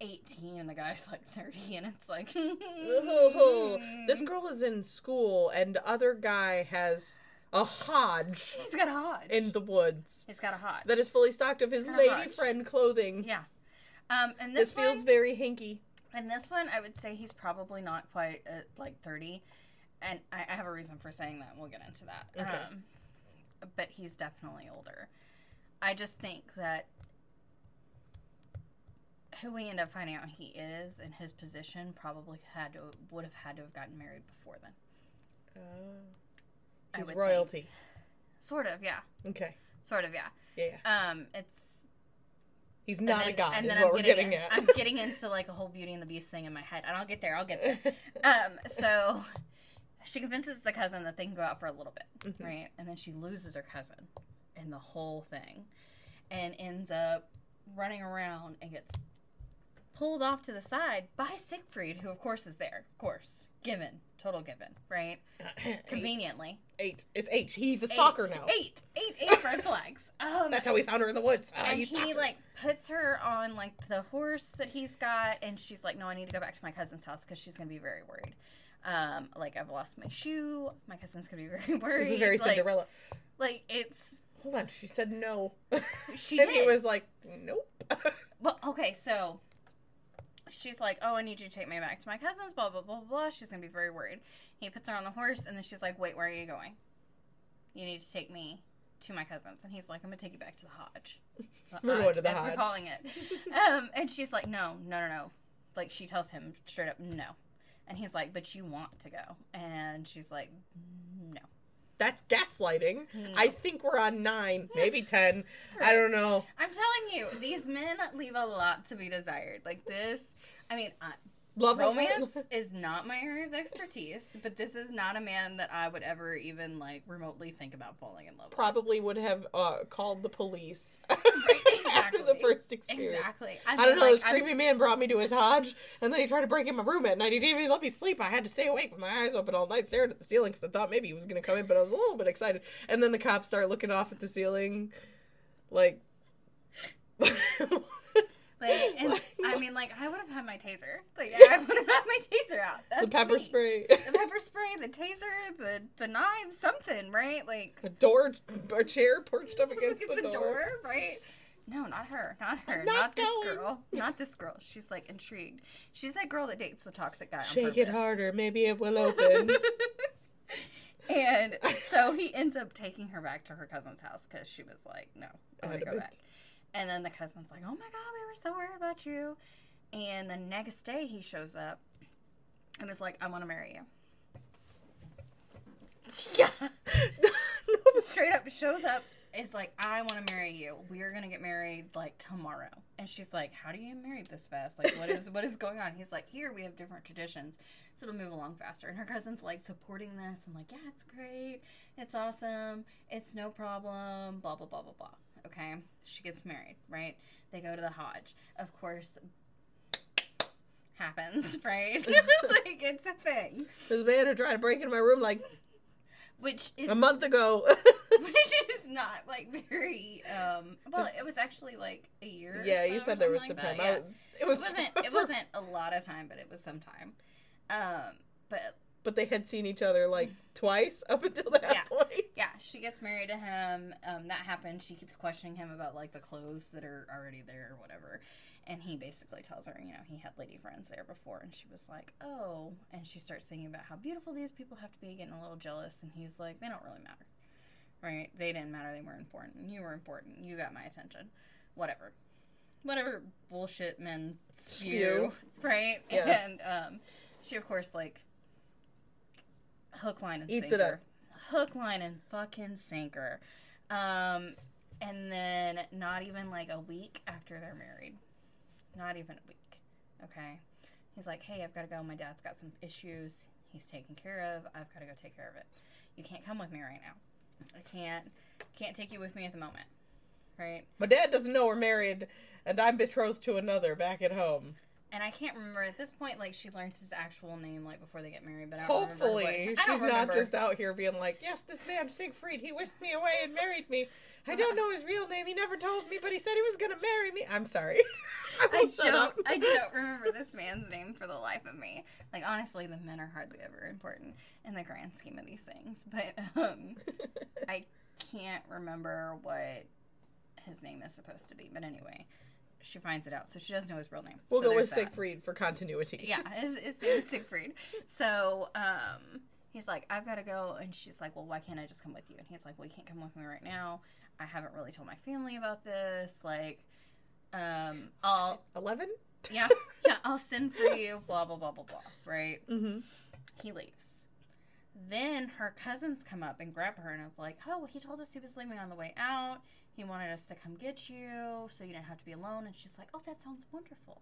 S2: 18 and the guy's like 30 and it's like
S1: Oh, this girl is in school, and other guy has a hodge
S2: he's got a hodge
S1: in the woods
S2: he's got a hodge
S1: that is fully stocked of his lady
S2: hodge.
S1: friend clothing.
S2: yeah um and
S1: This,
S2: this,
S1: feels very hinky.
S2: And this one, I would say he's probably not quite at like 30. And I, I have a reason for saying that. We'll get into that.
S1: Okay.
S2: Um, but he's definitely older. I just think that who we end up finding out he is and his position probably had to would have had to have gotten married before then. I
S1: He's
S2: would think.
S1: royalty.
S2: Sort of, yeah.
S1: Okay.
S2: Sort of, yeah.
S1: Yeah, yeah.
S2: Um, it's
S1: He's not
S2: then-
S1: a god,
S2: and
S1: is
S2: then
S1: what
S2: I'm
S1: we're
S2: getting,
S1: getting, at.
S2: I'm getting into like a whole Beauty and the Beast thing in my head, and I'll get there. I'll get there. Um, so she convinces the cousin that they can go out for a little bit,
S1: Mhm.
S2: right? And then she loses her cousin in the whole thing and ends up running around and gets pulled off to the side by Siegfried, who of course is there. Of course. Given. Total given, right? Conveniently.
S1: Eight. It's H. He's a stalker
S2: Eight.
S1: now.
S2: Eight. Eight. Eight red flags. Um,
S1: That's how we found her in the woods. Ah,
S2: and he
S1: stalker.
S2: like puts her on like the horse that he's got and she's like no i need to go back to my cousin's house because she's gonna be very worried um like i've lost my shoe my cousin's gonna be very worried
S1: This is very
S2: like,
S1: Cinderella.
S2: like it's
S1: Hold on. She said no.
S2: She
S1: and he was like, nope.
S2: well okay so she's like oh i need you to take me back to my cousin's blah blah blah blah she's gonna be very worried he puts her on the horse and then she's like wait where are you going you need to take me to my cousin's and he's like i'm gonna take you back to the hodge The
S1: We're going to the Hodge.
S2: we're calling it um, and she's like, no, no, no, no. Like she tells him straight up, no. And he's like, but you want to go. And she's like, no.
S1: That's gaslighting.
S2: No.
S1: I think we're on nine, maybe ten. I don't know.
S2: I'm telling you, these men leave a lot to be desired. Like this, I mean, uh,
S1: Love
S2: romance is not my area of expertise, but this is not a man that I would ever even like remotely think about falling in love with.
S1: probably would have uh, called the police after the first experience.
S2: Exactly.
S1: I,
S2: mean,
S1: don't know.
S2: like,
S1: this
S2: I'm-
S1: creepy man brought me to his hodge, and then he tried to break in my room at night. He didn't even let me sleep. I had to stay awake with my eyes open all night, staring at the ceiling because I thought maybe he was going to come in, but I was a little bit excited. And then the cops start looking off at the ceiling, like.
S2: Like, and I mean, like, I would have had my taser. Like, I would have had my taser out.
S1: the pepper
S2: me.
S1: spray,
S2: the pepper spray, the taser, the the knife, something, right? Like
S1: a door, a chair perched up against
S2: it's
S1: the
S2: a
S1: door.
S2: door, right? No, not her, not her,
S1: not
S2: not, this
S1: going.
S2: girl, not this girl. She's like intrigued. She's that girl that dates the toxic guy. On
S1: Shake it harder, maybe it will open.
S2: And so he ends up taking her back to her cousin's house because she was like, no, I'm going to go back. And then the cousin's like, oh my God, we were so worried about you. And the next day he shows up and is like, I want to marry you. Yeah. Straight up shows up, is like, I want to marry you. We're going to get married like tomorrow. And she's like, How do you get married this fast? Like, what is what is going on? He's like, Here, we have different traditions. So it'll move along faster. And her cousin's like supporting this. I'm like, Yeah, it's great. It's awesome. It's no problem. Blah, blah, blah, blah, blah. Okay. She gets married, right? They go to the Hodge. Of course, happens, right? like, it's a thing.
S1: this man who tried to break into my room like
S2: Which is
S1: a month ago.
S2: which is not like very um well it was actually like a year or
S1: yeah,
S2: so
S1: you said there was
S2: something
S1: some time.
S2: yeah.
S1: it was
S2: it wasn't it wasn't a lot of time but it was some time um but
S1: But they had seen each other like twice up until that
S2: Yeah.
S1: point.
S2: yeah she gets married to him um that happened she keeps questioning him about like the clothes that are already there or whatever and he basically tells her you know he had lady friends there before and she was like oh and she starts thinking about how beautiful these people have to be getting a little jealous and he's like they don't really matter right they didn't matter they weren't important you were important you got my attention whatever whatever bullshit men spew,
S1: Spew.
S2: right
S1: Yeah.
S2: and um she of course like hook line and
S1: Eats
S2: sinker. Hook line and fucking sinker. Um and then not even like a week after they're married. Not even a week okay? He's like hey i've got to go. My dad's got some issues. He's taken care of. I've got to go take care of it. You can't come with me right now. I can't can't take you with me at the moment. Right?
S1: My dad doesn't know we're married, and I'm betrothed to another back at home.
S2: And i can't remember at this point like she learns his actual name like before they get married but i remember
S1: Hopefully,
S2: I
S1: she's not just out here being like, "Yes, this man Siegfried, he whisked me away and married me. I don't know his real name. He never told me, but he said he was gonna marry me." I'm sorry. I
S2: I don't. I don't remember this man's name for the life of me. Like honestly, the men are hardly ever important in the grand scheme of these things. But um, I can't remember what his name is supposed to be. But anyway, she finds it out, so she doesn't know his real name.
S1: we'll
S2: So
S1: go with
S2: that.
S1: Siegfried for continuity.
S2: Yeah, his, his name is Siegfried. So um, he's like, I've got to go, and she's like, Well, why can't I just come with you? And he's like, Well, you can't come with me right now. I haven't really told my family about this. Like, um, I'll
S1: Eleven.
S2: yeah, yeah, I'll send for you, blah, blah, blah, blah, blah, right?
S1: Mm-hmm.
S2: He leaves. Then her cousins come up and grab her, and it's like, oh, he told us he was leaving on the way out. He wanted us to come get you so you didn't have to be alone. And she's like, oh, that sounds wonderful.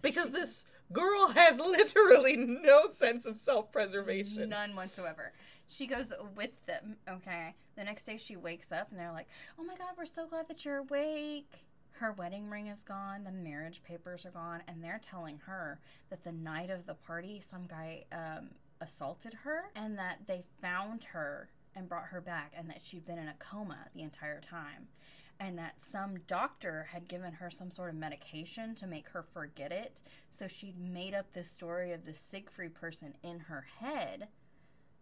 S1: Because this girl has literally no sense of self-preservation.
S2: None whatsoever. She goes with them, okay? The next day she wakes up, and they're like, oh my God, we're so glad that you're awake. Her wedding ring is gone, the marriage papers are gone, and they're telling her that the night of the party, some guy um, assaulted her, and that they found her and brought her back, and that she'd been in a coma the entire time, and that some doctor had given her some sort of medication to make her forget it. So she'd made up this story of the Siegfried person in her head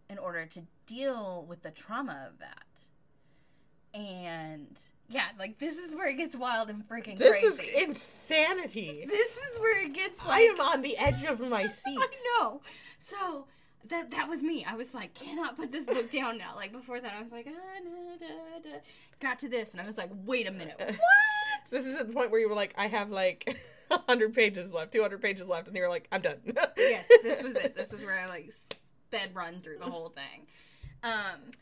S2: in order to deal with the trauma of that. And yeah, like this is where it gets wild and freaking
S1: This
S2: crazy.
S1: This is insanity.
S2: this is where it gets like I
S1: am on the edge of my seat.
S2: I know. So that that was me. I was like, cannot put this book down now. Like before that, I was like, ah, da, da, da. got to this, and I was like, wait a minute, what?
S1: This is at the point where you were like, I have like 100 pages left, 200 pages left, and you were like, I'm done.
S2: yes, this was it. This was where I like sped run through the whole thing. Um,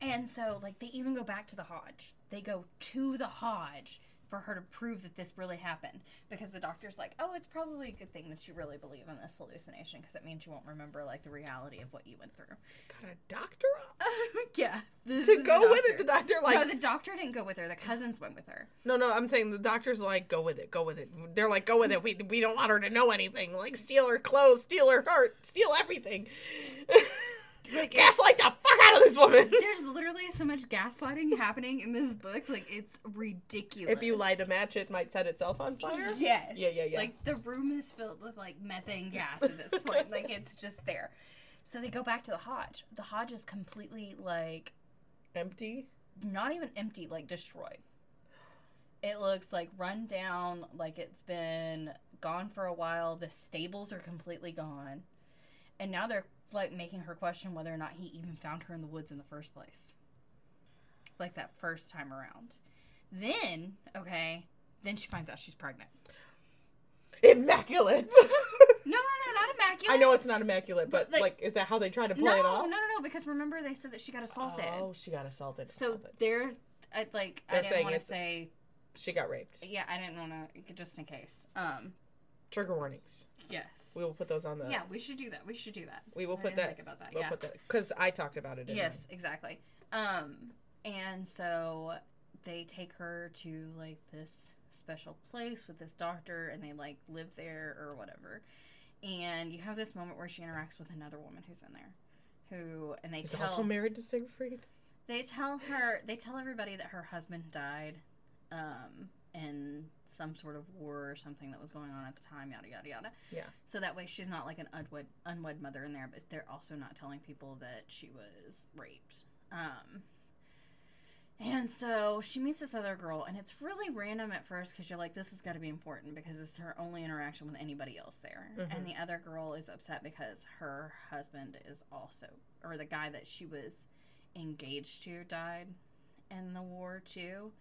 S2: and so like they even go back to the Hodge. They go to the Hodge for her to prove that this really happened because the doctor's like, oh, it's probably a good thing that you really believe in this hallucination because it means you won't remember like the reality of what you went through.
S1: Got a doctor
S2: yeah, this
S1: to go with it. The doctor like
S2: no, the doctor didn't go with her. The cousins went with her.
S1: No, no, I'm saying the doctor's like, go with it, go with it. They're like, go with it. We, we don't want her to know anything. Like, steal her clothes, steal her heart, steal everything. Gaslight the fuck out of this woman.
S2: There's literally so much gaslighting happening in this book. Like it's ridiculous.
S1: If you light a match, it might set itself on fire.
S2: Yes.
S1: Yeah, yeah, yeah.
S2: Like the room is filled with like methane gas at this point. like it's just there. So they go back to the Hodge. The Hodge is completely like
S1: Empty.
S2: not even empty, like destroyed. It looks like run down, like it's been gone for a while. The stables are completely gone. And now they're like making her question whether or not he even found her in the woods in the first place. Like that first time around. Then, okay, then she finds out she's pregnant.
S1: Immaculate.
S2: No, no, no, not immaculate.
S1: I know it's not immaculate, but,
S2: But, like-
S1: like, is that how they try to play
S2: no,
S1: it off?
S2: No, no, no, because remember they said that she got assaulted.
S1: Oh, she got assaulted.
S2: so
S1: assaulted.
S2: they're I, like I
S1: They're
S2: didn't want to say
S1: She got raped.
S2: yeah, I didn't want to just in case. Um,
S1: Trigger warnings.
S2: Yes.
S1: We will put those on the.
S2: yeah, we should do that. We should do that.
S1: We will
S2: I
S1: put that.
S2: think about that.
S1: We'll
S2: yeah.
S1: put that because I talked about it. In
S2: Yes, exactly. Um, and so they take her to like this special place with this doctor, and they like live there or whatever. And you have this moment where she interacts with another woman who's in there, who and they
S1: mine. Is
S2: tell
S1: also married to Siegfried.
S2: they tell her they tell everybody that her husband died, um, in some sort of war or something that was going on at the time. Yada yada yada.
S1: Yeah.
S2: So that way she's not like an unwed unwed mother in there, but they're also not telling people that she was raped. Um, and so she meets this other girl, and it's really random at first because you're like, this has got to be important because it's her only interaction with anybody else there.
S1: Mhm.
S2: And the other girl is upset because her husband is also, or the guy that she was engaged to died in the war too.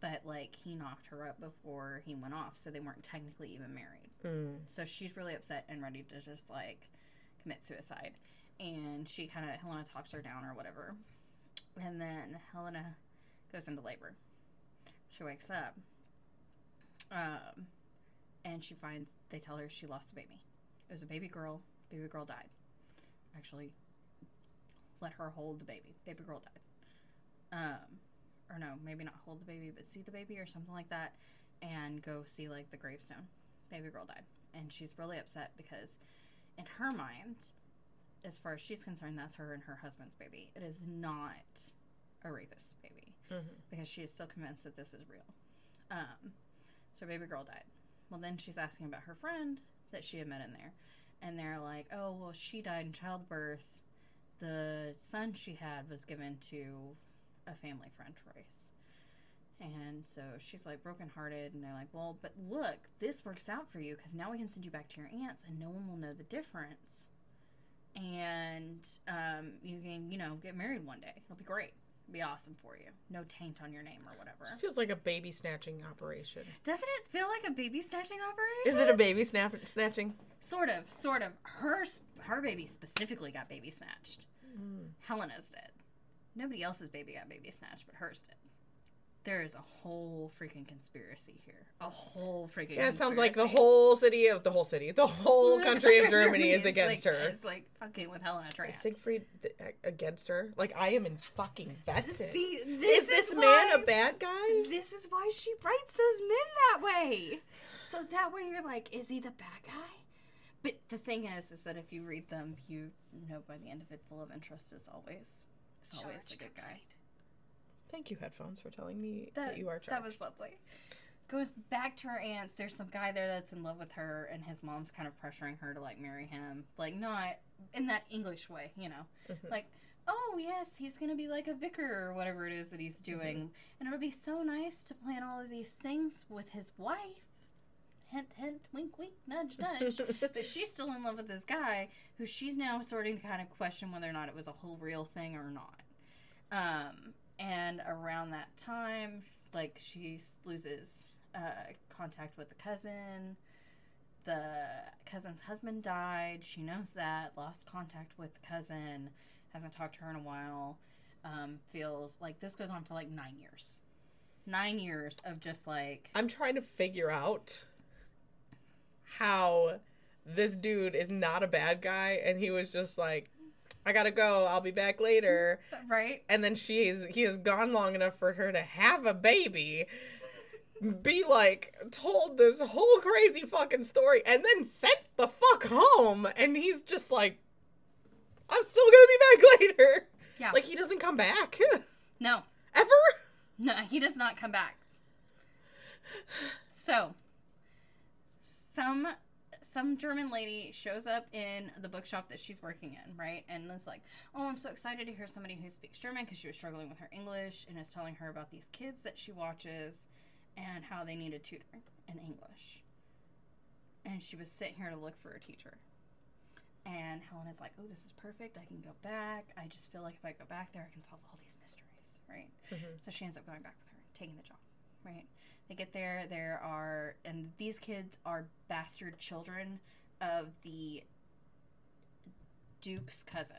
S2: But like he knocked her up before he went off, so they weren't technically even married.
S1: Mm.
S2: So she's really upset and ready to just like commit suicide. And she kind of, Helena talks her down or whatever. And then Helena goes into labor. She wakes up. Um, and she finds, they tell her she lost a baby. It was a baby girl. Baby girl died. Actually, let her hold the baby. Baby girl died. Um, or no, maybe not hold the baby, but see the baby or something like that. And go see like the gravestone baby girl died. And she's really upset because, in her mind, as far as she's concerned, that's her and her husband's baby. It is not a rapist's baby
S1: Mhm.
S2: because she is still convinced that this is real. Um, so, baby girl died. Well, then she's asking about her friend that she had met in there. And they're like, oh, well, she died in childbirth. The son she had was given to a family friend, Royce. And so she's like brokenhearted, and they're like, "Well, but look, this works out for you because now we can send you back to your aunts, and no one will know the difference, and um, you can, you know, get married one day. It'll be great. It'll be awesome for you. No taint on your name or whatever.
S1: It feels like a baby snatching operation.
S2: Doesn't it feel like a baby snatching operation?
S1: Is it a baby snap- snatching?
S2: sort of, sort of? Her her baby specifically got baby snatched.
S1: Mm.
S2: Helena's did. Nobody else's baby got baby snatched, but hers did. There is a whole freaking conspiracy here. A whole freaking.
S1: Yeah, it sounds like the whole city of the whole city, the whole country of Germany is
S2: like-
S1: against her.
S2: It's like fucking with Helena
S1: Is
S2: Trant.
S1: Siegfried th- against her? Like I am in fucking vested.
S2: See,
S1: is
S2: this
S1: this
S2: is
S1: man
S2: why-
S1: a bad guy?
S2: This is why she writes those men that way. So that way you're like, is he the bad guy? But the thing is, is that if you read them, you know by the end of it, the love interest is always, is always the good guy.
S1: Thank you, headphones, for telling me that,
S2: That,
S1: you are charged.
S2: that was lovely. Goes back to her aunt's. There's some guy there that's in love with her, and his mom's kind of pressuring her to like marry him, like not in that English way, you know,
S1: Mhm.
S2: like. Oh yes, he's gonna be like a vicar or whatever it is that he's doing, and it would be so nice to plan all of these things with his wife. Hint, hint, wink, wink, nudge, nudge. but she's still in love with this guy who she's now starting to kind of question whether or not it was a whole real thing or not. Um, and around that time, like she loses uh, contact with the cousin. The cousin's husband died. She knows that. Lost contact with the cousin. Hasn't talked to her in a while. Um, feels like this goes on for like nine years. Nine years of just like
S1: I'm trying to figure out how this dude is not a bad guy and he was just like I gotta go, I'll be back later.
S2: right.
S1: And then she's he has gone long enough for her to have a baby, be like told this whole crazy fucking story, and then sent the fuck home. And he's just like, I'm still gonna be back later.
S2: Yeah.
S1: Like he doesn't come back
S2: No,
S1: ever.
S2: No, he does not come back. So, some some German lady shows up in the bookshop that she's working in, right? And it's like, "Oh, I'm so excited to hear somebody who speaks German because she was struggling with her English and is telling her about these kids that she watches and how they need a tutor in English." And she was sitting here to look for a teacher. And Helen is like, oh, this is perfect. I can go back. I just feel like if I go back there, I can solve all these mysteries, right?
S1: Mhm.
S2: So she ends up going back with her, taking the job, right? They get there. There are, and these kids are bastard children of the Duke's cousin,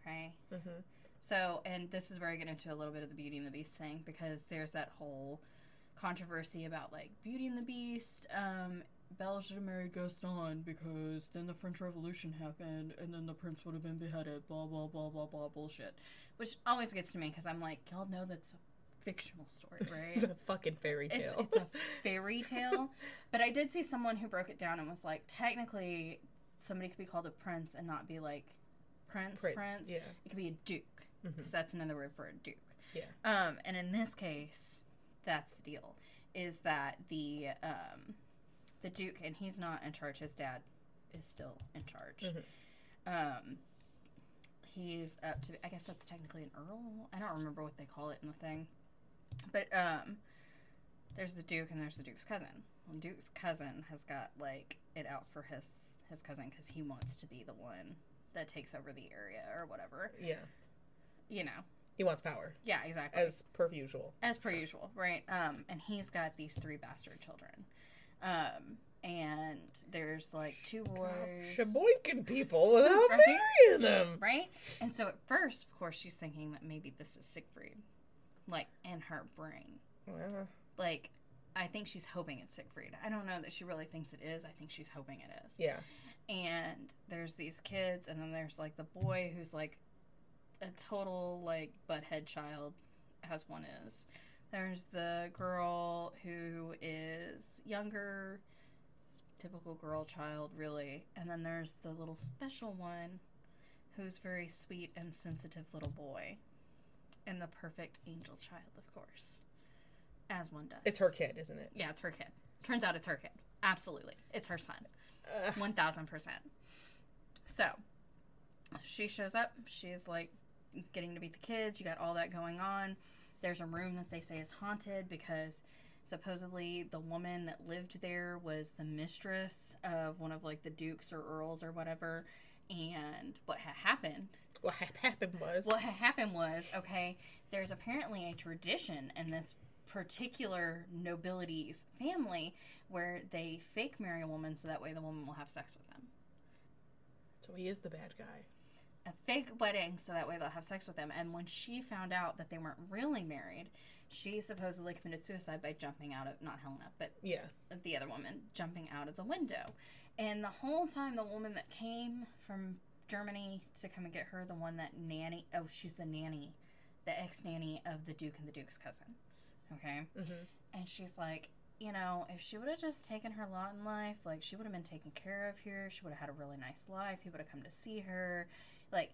S2: okay?
S1: Mhm.
S2: So, and this is where I get into a little bit of the Beauty and the Beast thing because there's that whole controversy about like Beauty and the Beast. Um, Belle should have married Gaston because then the French Revolution happened and then the prince would have been beheaded. Blah blah blah blah blah bullshit, which always gets to me because I'm like, y'all know that's fictional story, right?
S1: It's a fucking fairy tale.
S2: it's a fairy tale, but I did see someone who broke it down and was like, technically, somebody could be called a prince and not be like prince prince.
S1: Prince, yeah.
S2: It could be a duke because that's another word for a duke.
S1: Yeah.
S2: Um, and in this case, that's the deal. Is that the um, the duke, and he's not in charge. His dad is still in charge.
S1: Mhm.
S2: Um, he's up to. I guess that's technically an earl. I don't remember what they call it in the thing. But um, there's the duke, and there's the duke's cousin. Well, duke's cousin has got like it out for his his cousin because he wants to be the one that takes over the area or whatever.
S1: Yeah.
S2: You know.
S1: He wants power,
S2: Yeah, exactly.
S1: as per usual.
S2: as per usual, right? Um, and he's got these three bastard children. Um, and there's like two boys,
S1: Shaboinking people without
S2: Right?
S1: marrying them.
S2: right? And so at first, of course, she's thinking that maybe this is Siegfried, like in her brain.
S1: Well,
S2: Like, I think she's hoping it's Siegfried. I don't know that she really thinks it is. I think she's hoping it is.
S1: yeah.
S2: and there's these kids and then there's like the boy who's like a total like butthead child as one is there's the girl who is younger typical girl child really and then there's the little special one who's very sweet and sensitive little boy and the perfect angel child of course as one does
S1: It's her kid, isn't it?
S2: yeah it's her kid turns out it's her kid absolutely it's her son one thousand percent. So she shows up. She's like getting to meet the kids. You got all that going on. There's a room that they say is haunted because supposedly the woman that lived there was the mistress of one of like the dukes or earls or whatever. And what had happened
S1: what ha- happened was.
S2: what had happened was okay there's apparently a tradition in this particular nobility's family where they fake marry a woman so that way the woman will have sex with them
S1: So he is the bad guy.
S2: a fake wedding so that way they'll have sex with them and when she found out that they weren't really married she supposedly committed suicide by jumping out of not helena but
S1: Yeah.
S2: the other woman jumping out of the window. And the whole time, the woman that came from Germany to come and get her, the one that nanny, oh, she's the nanny, the ex nanny of the Duke and the Duke's cousin. Okay?
S1: Mm-hmm.
S2: And she's like, you know, if she would have just taken her lot in life, like, she would have been taken care of here. She would have had a really nice life. He would have come to see her. Like,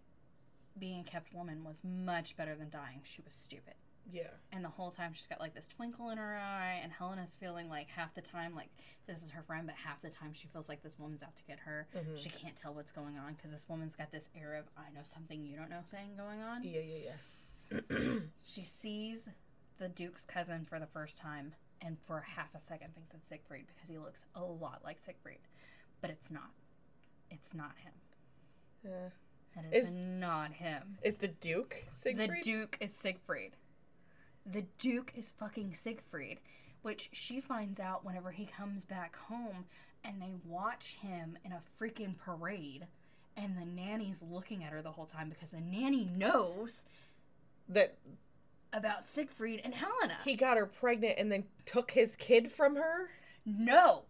S2: being a kept woman was much better than dying. She was stupid
S1: Yeah.
S2: and the whole time she's got like this twinkle in her eye and helena's feeling like half the time like this is her friend but half the time she feels like this woman's out to get her
S1: Mhm.
S2: she can't tell what's going on because this woman's got this air of i know something you don't know thing going on
S1: Yeah, yeah, yeah.
S2: she sees the duke's cousin for the first time and for half a second thinks it's siegfried because he looks a lot like siegfried but it's not it's not him
S1: Uh,
S2: that is,
S1: Is-
S2: not him
S1: is the Duke Siegfried?
S2: The Duke is Siegfried. The Duke is fucking Siegfried, which she finds out whenever he comes back home and they watch him in a freaking parade and the nanny's looking at her the whole time because the nanny knows
S1: that
S2: about Siegfried and Helena.
S1: he got her pregnant and then took his kid from her?
S2: no,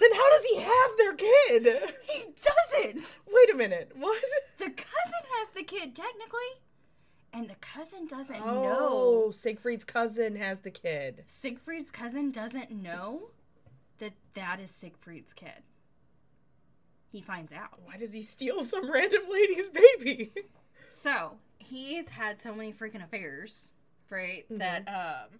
S1: Then how does he have their kid?
S2: he doesn't.
S1: Wait a minute. What?
S2: The cousin has the kid technically, and the cousin doesn't
S1: Oh,
S2: know.
S1: Oh, Siegfried's cousin has the kid.
S2: Siegfried's cousin doesn't know that that is Siegfried's kid. He finds out.
S1: Why does he steal some random lady's baby?
S2: So he's had so many freaking affairs, right? That um,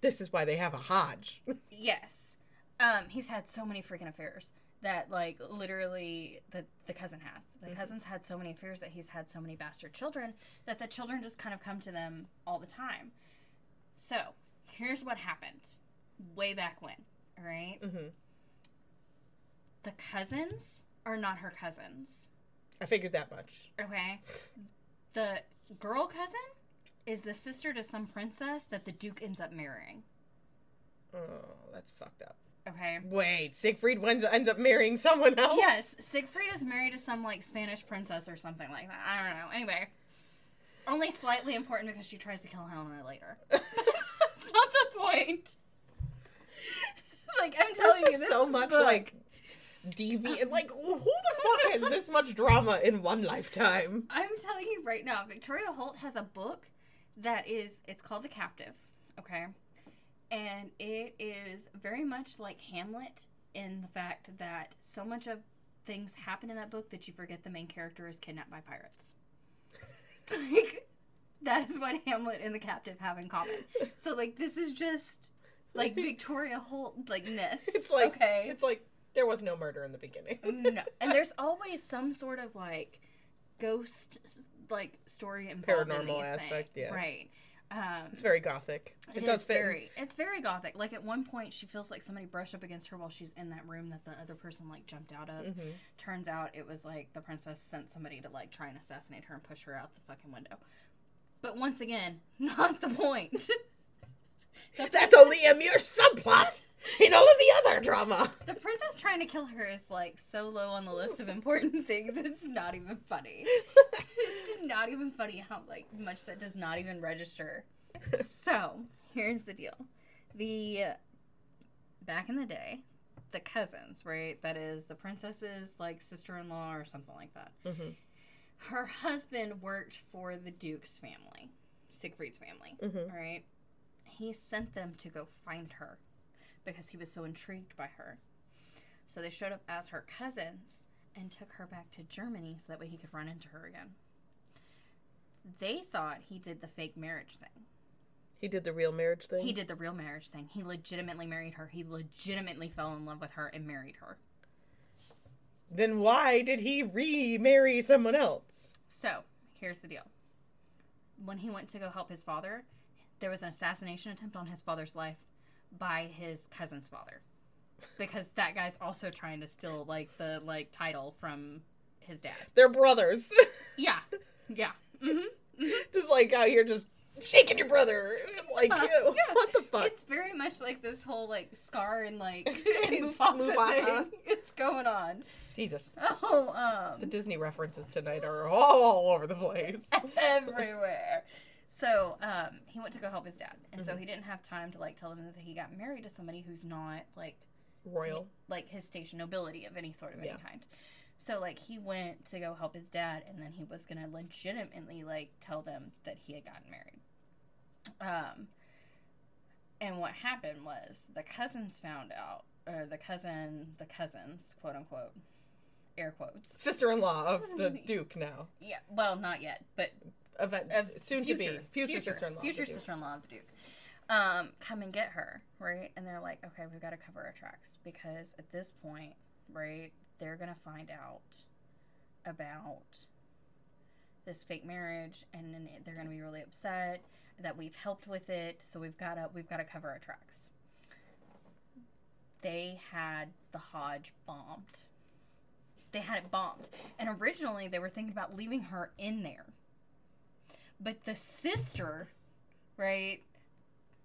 S1: This is why they have a Hodge.
S2: yes, um, he's had so many freaking affairs that like literally the the cousin has. The cousin's had so many affairs that he's had so many bastard children that the children just kind of come to them all the time. So here's what happened way back when, all right?
S1: hmm
S2: the cousins are not her cousins.
S1: I figured that much.
S2: Okay. The girl cousin is the sister to some princess that the Duke ends up marrying.
S1: Oh, that's fucked up.
S2: Okay.
S1: Wait, Siegfried ends ends up marrying someone else?
S2: Yes, Siegfried is married to some like Spanish princess or something like that. I don't know. Anyway, only slightly important because she tries to kill Helena later. That's not the point. like I'm telling you, this
S1: so much
S2: book-
S1: like deviant. Uh, like, who the fuck has this much drama in one lifetime?
S2: I'm telling you right now, Victoria Holt has a book that is it's called The Captive, okay? And it is very much like Hamlet in the fact that so much of things happen in that book that you forget the main character is kidnapped by pirates. like that is what Hamlet and The Captive have in common. So like this is just like Victoria Holt like ness.
S1: It's like
S2: okay.
S1: it's like there was no murder in the beginning.
S2: Mm, no. And there's always some sort of like ghost like story involved in
S1: Paranormal
S2: these
S1: aspect,
S2: things.
S1: yeah.
S2: Right. Um,
S1: It's very gothic. It,
S2: it
S1: does fit.
S2: very it's very gothic. Like at one point she feels like somebody brushed up against her while she's in that room that the other person like jumped out of.
S1: hmm
S2: Turns out it was like the princess sent somebody to like try and assassinate her and push her out the fucking window. But once again, not the point.
S1: That's only a mere subplot in all of the other drama.
S2: The princess trying to kill her is like so low on the list of important things. It's not even funny. It's not even funny how like much that does not even register. So here's the deal: the back in the day, the cousins, right? That is the princess's like sister-in-law or something like that.
S1: hmm
S2: Her husband worked for the duke's family, Siegfried's family.
S1: hmm
S2: All right. He sent them to go find her because he was so intrigued by her. So they showed up as her cousins and took her back to Germany so that way he could run into her again. They thought he did the fake marriage thing.
S1: He did the real marriage thing.
S2: He did the real marriage thing. He legitimately married her. He legitimately fell in love with her and married her.
S1: Then why did he remarry someone else?
S2: So, here's the deal. When he went to go help his father, there was an assassination attempt on his father's life by his cousin's father. Because that guy's also trying to steal like the like title from his dad.
S1: They're brothers.
S2: Yeah. Yeah. hmm
S1: just like out here, just shaking your brother. Like,
S2: Uh,
S1: ew,
S2: yeah.
S1: what the fuck?
S2: It's very much like this whole like Scar and like
S1: It's
S2: Mufasa,
S1: Mufasa.
S2: thing. It's going on.
S1: Jesus.
S2: Oh, um
S1: The Disney references tonight are all, all over the place.
S2: everywhere. So um, he went to go help his dad, and so
S1: Mhm.
S2: he didn't have time to like tell him that he got married to somebody who's not like
S1: Royal.
S2: like his station nobility of any sort of
S1: Yeah.
S2: any kind. So like he went to go help his dad, and then he was gonna legitimately like tell them that he had gotten married. Um, and what happened was the cousins found out, or the cousin, the cousins, quote unquote, air quotes.
S1: Sister-in-law of the Duke now.
S2: Yeah, well, not yet, but
S1: Event,
S2: of
S1: soon to be. Future,
S2: future
S1: sister-in-law.
S2: future sister-in-law of the Duke, um, come and get her, right? And they're like, okay, we've got to cover our tracks because at this point, right, they're gonna find out about this fake marriage, and then they're gonna be really upset that we've helped with it. So we've got to we've got to cover our tracks. They had the Hodge bombed. They had it bombed, and originally they were thinking about leaving her in there. But the sister, right?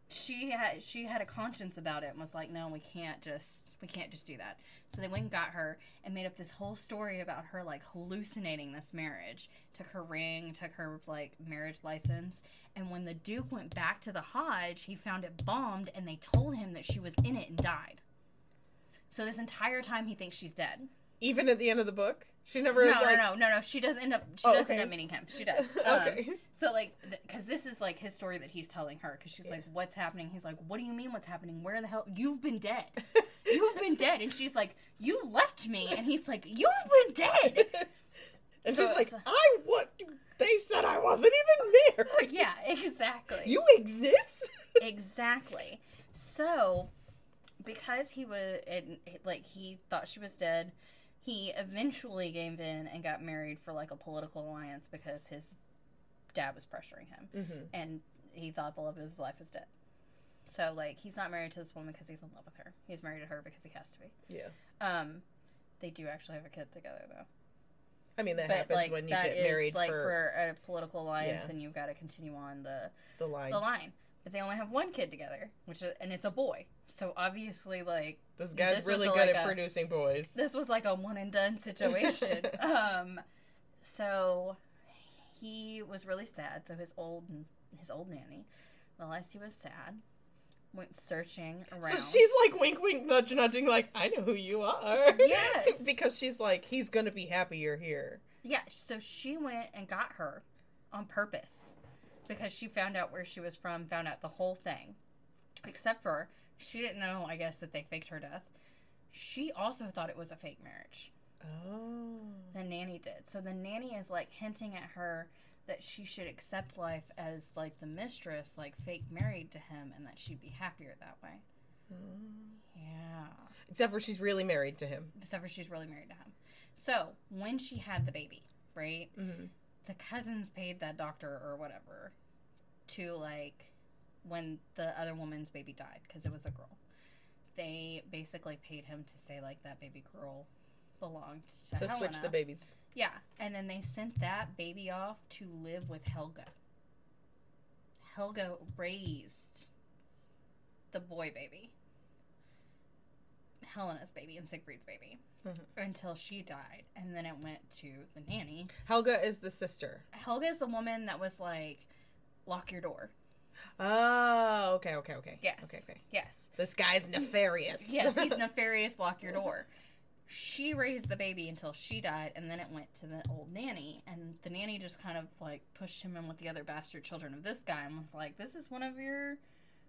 S2: She had she had a conscience about it and was like, no, we can't just we can't just do that. So they went and got her and made up this whole story about her like hallucinating this marriage. Took her ring, took her like marriage license, and when the Duke went back to the Hodge, he found it bombed, and they told him that she was in it and died. So this entire time he thinks she's dead.
S1: Even at the end of the book, she never
S2: No,
S1: is like.
S2: no, no, no, no. She does end up. She
S1: Oh,
S2: does
S1: okay.
S2: end up meeting him. She does. Um,
S1: okay.
S2: So like, because this is like his story that he's telling her. Because she's
S1: Yeah.
S2: like, "What's happening?" He's like, "What do you mean? What's happening? Where the hell? You've been dead. You've been dead." And she's like, "You left me." And he's like, "You've been dead."
S1: and
S2: So
S1: she's like, I what? They said I wasn't even there.
S2: yeah, exactly.
S1: You exist?
S2: exactly. So, because he was, and like he thought she was dead, he eventually gave in and got married for like a political alliance because his dad was pressuring him.
S1: mm-hmm.
S2: and he thought the love of his life was dead. So like he's not married to this woman because he's in love with her. He's married to her because he has to be.
S1: Yeah.
S2: Um, They do actually have a kid together though.
S1: I mean, that
S2: but
S1: happens
S2: like
S1: when you get
S2: is,
S1: married
S2: like
S1: for,
S2: a political alliance,
S1: Yeah.
S2: and you've got to continue on the
S1: the line.
S2: the line. But they only have one kid together, which is, and it's a boy. So obviously, like
S1: This guy's
S2: This
S1: really good
S2: like
S1: at
S2: a-
S1: producing boys.
S2: this was like a one and done situation. um, so he was really sad. So his old his old nanny realized he was sad, went searching around.
S1: So she's like wink, wink, nudge, nudging, like I know who you are.
S2: Yes.
S1: because she's like, he's gonna be happier here.
S2: Yeah, so she went and got her on purpose because she found out where she was from, found out the whole thing. Except for she didn't know, I guess, that they faked her death. She also thought it was a fake marriage.
S1: Oh.
S2: The nanny did. So the nanny is like hinting at her that she should accept life as like the mistress, like fake married to him, and that she'd be happier that way. Yeah.
S1: Except for she's really married to him.
S2: Except for she's really married to him. So when she had the baby, right?
S1: Mm-hmm.
S2: the cousins paid that doctor or whatever to like when the other woman's baby died because it was a girl they basically paid him to say like that baby girl belonged to
S1: So
S2: Helena.
S1: switch the babies.
S2: yeah and then they sent that baby off to live with helga helga raised the boy baby helena's baby and siegfried's baby
S1: Mhm.
S2: until she died and then it went to the nanny
S1: Helga is the sister.
S2: Helga is the woman that was like, lock your door.
S1: Oh, okay, okay, okay.
S2: Yes.
S1: Okay, okay.
S2: Yes.
S1: This guy's nefarious.
S2: Yes, he's nefarious, lock your door. She raised the baby until she died, and then it went to the old nanny, and the nanny just kind of like pushed him in with the other bastard children of this guy, and was like, "This is one of your,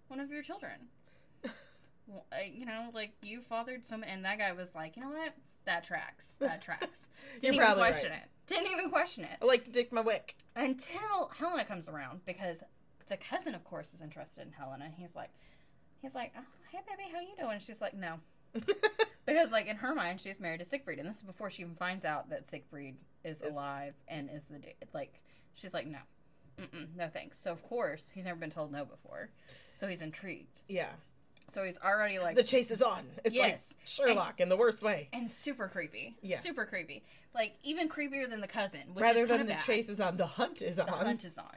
S2: one of your children." Well, you know, like you fathered some, and that guy was like, "You know what? That tracks. That tracks." Didn't
S1: You're
S2: even
S1: probably
S2: question
S1: right.
S2: it. Didn't even question it.
S1: I like to dick my wick.
S2: until Helena comes around because the cousin, of course, is interested in Helena. And he's like, he's like, oh, hey baby, how you doing? She's like, no, because like in her mind, she's married to Siegfried, and this is before she even finds out that Siegfried is
S1: Is-
S2: alive and is the da- like. She's like, no, Mm-mm, no thanks. So of course he's never been told no before, so he's intrigued.
S1: yeah.
S2: So he's already like
S1: the chase is on. It's like
S2: Yes.
S1: Sherlock in the worst way.
S2: and super creepy,
S1: Yeah.
S2: super creepy, like even creepier than the cousin. Which
S1: Rather
S2: is
S1: than the
S2: bad.
S1: chase is on, the hunt is
S2: the
S1: on.
S2: hunt is on.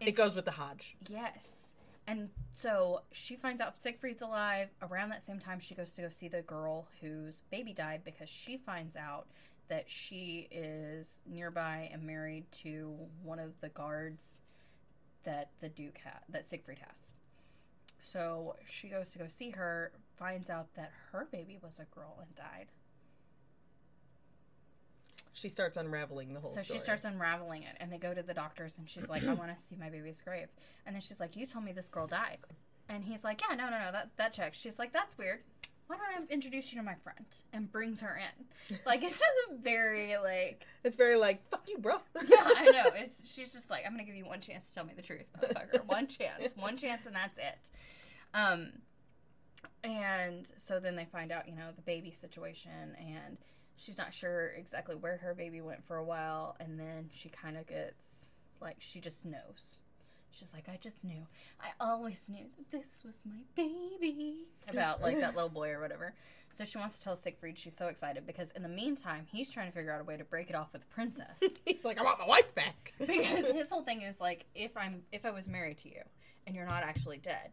S1: it goes with the Hodge.
S2: Yes. And so she finds out Siegfried's alive. Around that same time, she goes to go see the girl whose baby died because she finds out that she is nearby and married to one of the guards that the Duke had, that Siegfried has. So she goes to go see her, finds out that her baby was a girl and died.
S1: She starts unraveling the whole
S2: So
S1: story.
S2: she starts unraveling it, and they go to the doctors, and she's like, "I want to see my baby's grave." And then she's like, "You told me this girl died," and he's like, "Yeah, no, no, no, that that checks." She's like, "That's weird. Why don't I introduce you to my friend?" And brings her in. Like it's a very like,
S1: It's very like, fuck you, bro.
S2: yeah, I know. It's she's just like, "I'm gonna give you one chance to tell me the truth, motherfucker. one chance, one chance, and that's it." Um, and so then they find out, you know, the baby situation, and she's not sure exactly where her baby went for a while, and then she kind of gets like she just knows. She's like, I just knew. I always knew that this was my baby. About like that little boy or whatever. So she wants to tell Siegfried she's so excited because in the meantime he's trying to figure out a way to break it off with the princess.
S1: He's like, I want my wife back.
S2: because his whole thing is like if I'm if I was married to you and you're not actually dead,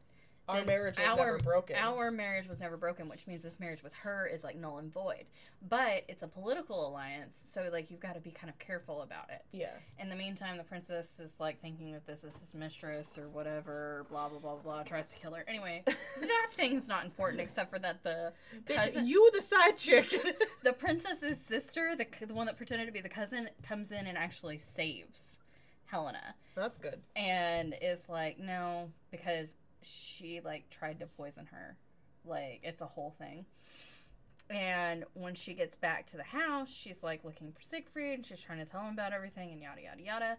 S1: Our marriage was
S2: our-
S1: never broken.
S2: our marriage was never broken, which means this marriage with her is like null and void. But it's a political alliance, so like you've got to be kind of careful about it.
S1: yeah.
S2: In the meantime, the princess is like thinking that this is his mistress or whatever, blah blah blah blah, tries to kill her. Anyway, that thing's not important except for that the
S1: Bitch,
S2: cousin,
S1: you the side chick.
S2: the princess's sister, the the one that pretended to be the cousin, comes in and actually saves Helena
S1: That's good.
S2: and is like no because she like tried to poison her. Like it's a whole thing. And when she gets back to the house she's like looking for siegfried and she's trying to tell him about everything and yada yada yada.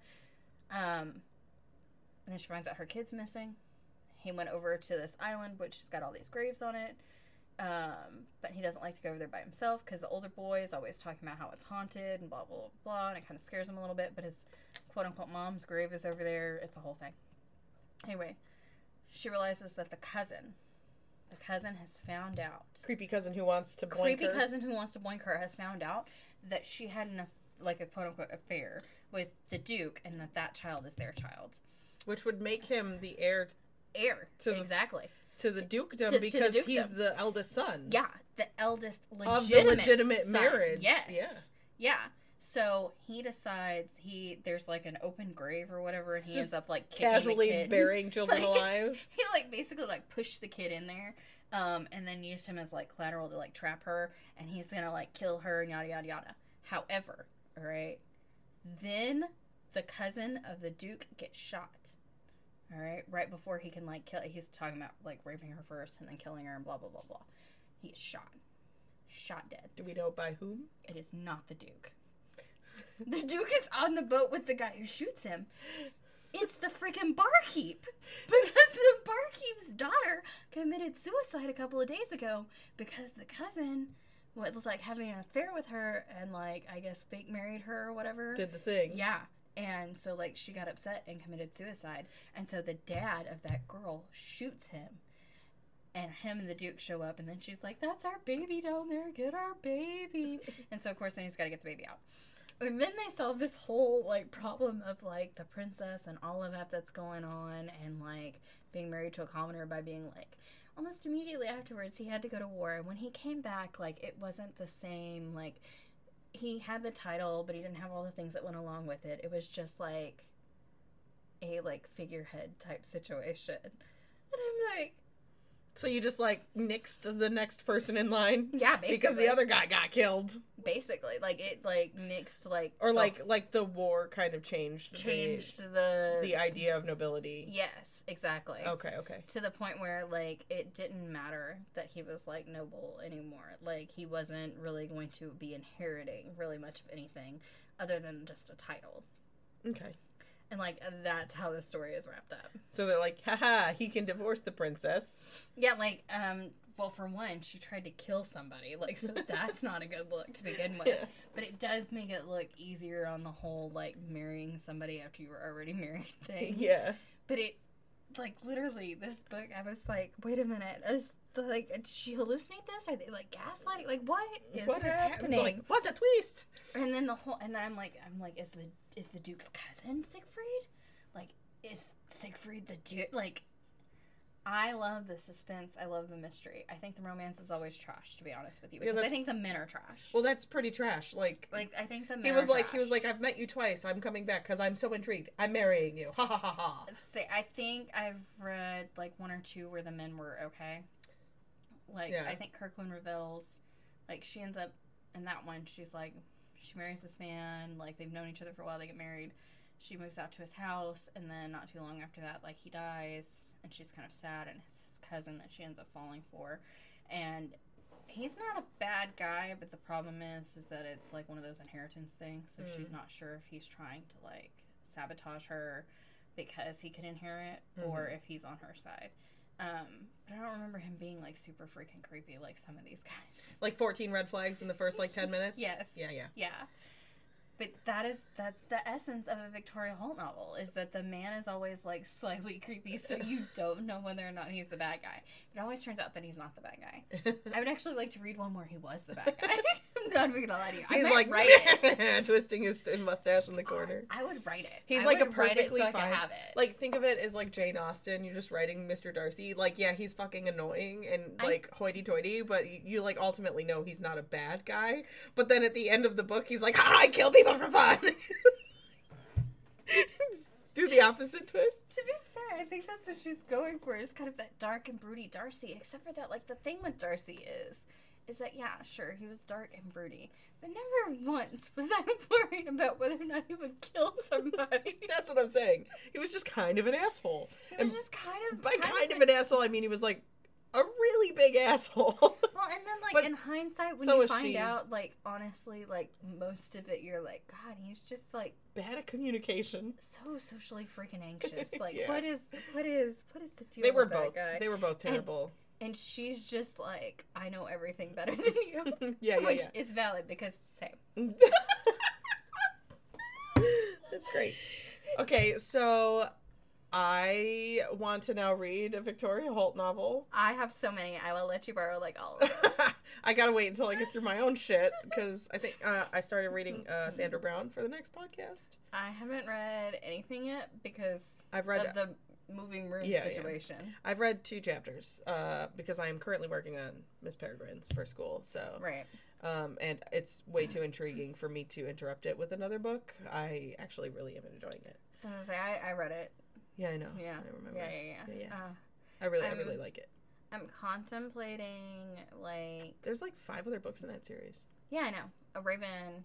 S2: Um and then she finds out her kid's missing. He went over to this island which has got all these graves on it. Um, but he doesn't like to go over there by himself because the older boy is always talking about how it's haunted and blah blah blah, blah and it kind of scares him a little bit but his quote unquote mom's grave is over there. It's a whole thing. Anyway she realizes that the cousin the cousin has found out.
S1: Creepy cousin who wants to boink
S2: Creepy
S1: her.
S2: cousin who wants to boink her has found out that she had an like a quote unquote affair with the duke, and that that child is their child.
S1: which would make him the heir
S2: Heir.
S1: To the-
S2: exactly.
S1: to the dukedom
S2: To- to the
S1: because he's the eldest son.
S2: Yeah, the eldest legitimate of
S1: the
S2: legitimate
S1: legitimate
S2: son.
S1: marriage,
S2: Yes.
S1: yeah.
S2: Yeah. So he decides he there's like an open grave or whatever, and he ends up like
S1: Casually burying children
S2: Like-
S1: alive.
S2: he like basically like pushed the kid in there, um, and then used him as like collateral to like trap her, and he's gonna like kill her and yada yada yada. However, all right, then the cousin of the duke gets shot. All right, right before he can like kill. He's talking about like raping her first and then killing her and blah blah blah blah. He is shot, shot dead.
S1: Do we know by whom?
S2: It is not the Duke. The Duke is on the boat with the guy who shoots him. It's the freaking barkeep. Because the barkeep's daughter committed suicide a couple of days ago because the cousin what was like having an affair with her and like I guess fake married her or whatever.
S1: Did the thing.
S2: Yeah. And so like she got upset and committed suicide. And so the dad of that girl shoots him. And him and the Duke show up and then she's like, That's our baby down there, get our baby and so of course then he's gotta get the baby out. And then they solve this whole like problem of like the princess and all of that that's going on and like being married to a commoner by being like almost immediately afterwards he had to go to war. And when he came back like it wasn't the same like he had the title but he didn't have all the things that went along with it. It was just like a like figurehead type situation. And i'm like
S1: So you just like nixed the next person in line?
S2: Yeah basically.
S1: Because the other guy got killed,
S2: basically. Like it like nixed like
S1: or
S2: the-
S1: like like the war kind of changed the-
S2: changed the
S1: the idea of nobility.
S2: yes exactly.
S1: Okay, okay.
S2: to the point where like it didn't matter that he was like noble anymore. Like he wasn't really going to be inheriting really much of anything other than just a title.
S1: Okay.
S2: And like that's how the story is wrapped up
S1: So they're like, haha, he can divorce the princess.
S2: yeah like um well for one she tried to kill somebody like so that's not a good look to begin with
S1: Yeah.
S2: but it does make it look easier on the whole like marrying somebody after you were already married thing
S1: Yeah.
S2: But it, like, literally, this book, I was like, wait a minute, is the, like, did she hallucinate this? Are they like gaslighting? Like, what is
S1: What is
S2: happening?
S1: Like, what a twist!
S2: and then the whole, and then I'm like, I'm like, is the is the Duke's cousin Siegfried? Like, is Siegfried the Duke? Like, I love the suspense. I love the mystery. I think the romance is always trash, to be honest with you,
S1: Yeah,
S2: because I think the men are trash.
S1: Well, that's pretty trash. Like,
S2: like, I think the men
S1: he was
S2: are
S1: like, he was like, I've met you twice. I'm coming back because I'm so intrigued. I'm marrying you. Ha ha ha ha.
S2: say I think I've read like one or two where the men were okay. Like
S1: Yeah.
S2: I think Kirkland reveals, like she ends up in that one. She's like, she marries this man. Like they've known each other for a while. They get married. She moves out to his house, and then not too long after that, like he dies, and she's kind of sad. And it's his cousin that she ends up falling for, and he's not a bad guy. But the problem is, is that it's like one of those inheritance things. So
S1: Mm.
S2: she's not sure if he's trying to like sabotage her because he could inherit or if he's on her side. Um, but I don't remember him being like super freaking creepy like some of these guys.
S1: Like 14 red flags in the first like 10 minutes.
S2: Yes.
S1: Yeah, yeah.
S2: Yeah. But that is that's the essence of a Victoria Holt novel is that the man is always like slightly creepy so you don't know whether or not he's the bad guy. It always turns out that he's not the bad guy. I would actually like to read one where he was the bad guy. I'm not even gonna lie to you. I
S1: He's like
S2: write it.
S1: twisting his mustache in the corner.
S2: I would write it.
S1: He's
S2: I
S1: like a
S2: would write it
S1: perfectly
S2: so
S1: fine.
S2: could have it.
S1: Like think of it as like Jane Austen. You're just writing Mr. Darcy. Like yeah, he's fucking annoying and
S2: I-
S1: like hoity-toity, but you, like ultimately know he's not a bad guy. But then at the end of the book, he's like, "Ha! I killed people for fun." Do the opposite twist.
S2: To be fair, I think that's what she's going for. Is kind of that dark and broody Darcy. Except for that, like the thing with Darcy is, is that yeah, sure he was dark and broody, but never once was I worried about whether or not he would kill somebody.
S1: That's what I'm saying. He was just kind of an asshole.
S2: He was
S1: And
S2: just kind of
S1: by kind of an asshole, I mean he was like a really big asshole.
S2: Well, and then like
S1: But
S2: in hindsight, when
S1: so
S2: you find
S1: she.
S2: out, like honestly, like most of it, you're like, God, he's just like
S1: Bad at communication.
S2: so socially freaking anxious. Like,
S1: Yeah.
S2: what is, what is, what is the deal?
S1: They were
S2: with that
S1: both.
S2: guy?
S1: They were both terrible.
S2: and she's just like, I know everything better than you.
S1: yeah, yeah,
S2: Which
S1: yeah.
S2: is valid because same.
S1: That's great. Okay, so I want to now read a Victoria Holt novel.
S2: I have so many. I will let you borrow like all of them.
S1: I gotta wait until I get through my own shit because I think uh, I started reading uh, Sandra Brown for the next podcast.
S2: I haven't read anything yet because
S1: I've read
S2: of the moving room
S1: Yeah, yeah.
S2: situation.
S1: I've read two chapters uh, because I am currently working on Miss Peregrine's for school. So,
S2: Right.
S1: um, and it's way too intriguing for me to interrupt it with another book. I actually really am enjoying it.
S2: I was gonna say I, I read it.
S1: Yeah, I know.
S2: Yeah.
S1: I remember.
S2: Yeah, yeah, yeah.
S1: Yeah, yeah.
S2: Uh,
S1: I really, I
S2: I'm-
S1: really like it.
S2: I'm contemplating like
S1: There's like five other books in that series.
S2: yeah, I know. A Raven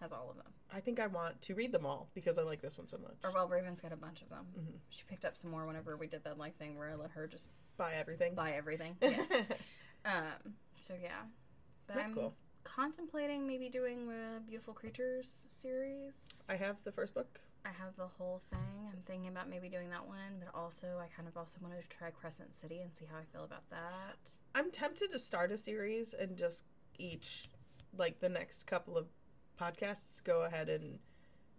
S2: has all of them.
S1: I think I want to read them all because I like this one so much.
S2: Or well, Raven's got a bunch of them.
S1: Mhm.
S2: She picked up some more whenever we did that like thing where I let her just
S1: Buy everything.
S2: buy everything. Yes. um. So yeah. But
S1: That's
S2: I'm
S1: cool.
S2: Contemplating maybe doing the Beautiful Creatures series.
S1: I have the first book.
S2: I have the whole thing. I'm thinking about maybe doing that one, but also I kind of also want to try Crescent City and see how I feel about that.
S1: I'm tempted to start a series and just each, like the next couple of podcasts, go ahead and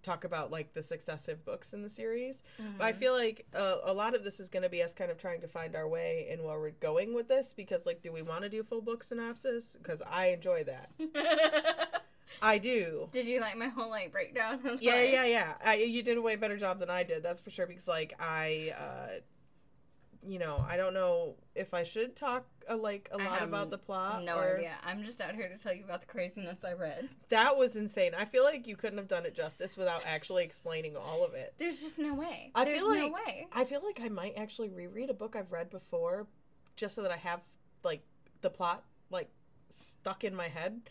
S1: talk about like the successive books in the series. But I
S2: Mhm.
S1: feel like uh, a lot of this is going to be us kind of trying to find our way in where we're going with this because, like, do we want to do full book synopsis? Because I enjoy that. I do.
S2: Did you like my whole like breakdown? of,
S1: Yeah, yeah, yeah. You did a way better job than I did. That's for sure. Because like I, uh, you know, I don't know if I should talk uh, like a
S2: I
S1: lot about the plot.
S2: No
S1: or...
S2: idea. I'm just out here to tell you about the craziness I read.
S1: That was insane. I feel like you couldn't have done it justice without actually explaining all of it.
S2: There's just no way.
S1: I
S2: There's
S1: feel
S2: no way.
S1: I feel like I might actually reread a book I've read before, just so that I have like the plot like stuck in my head.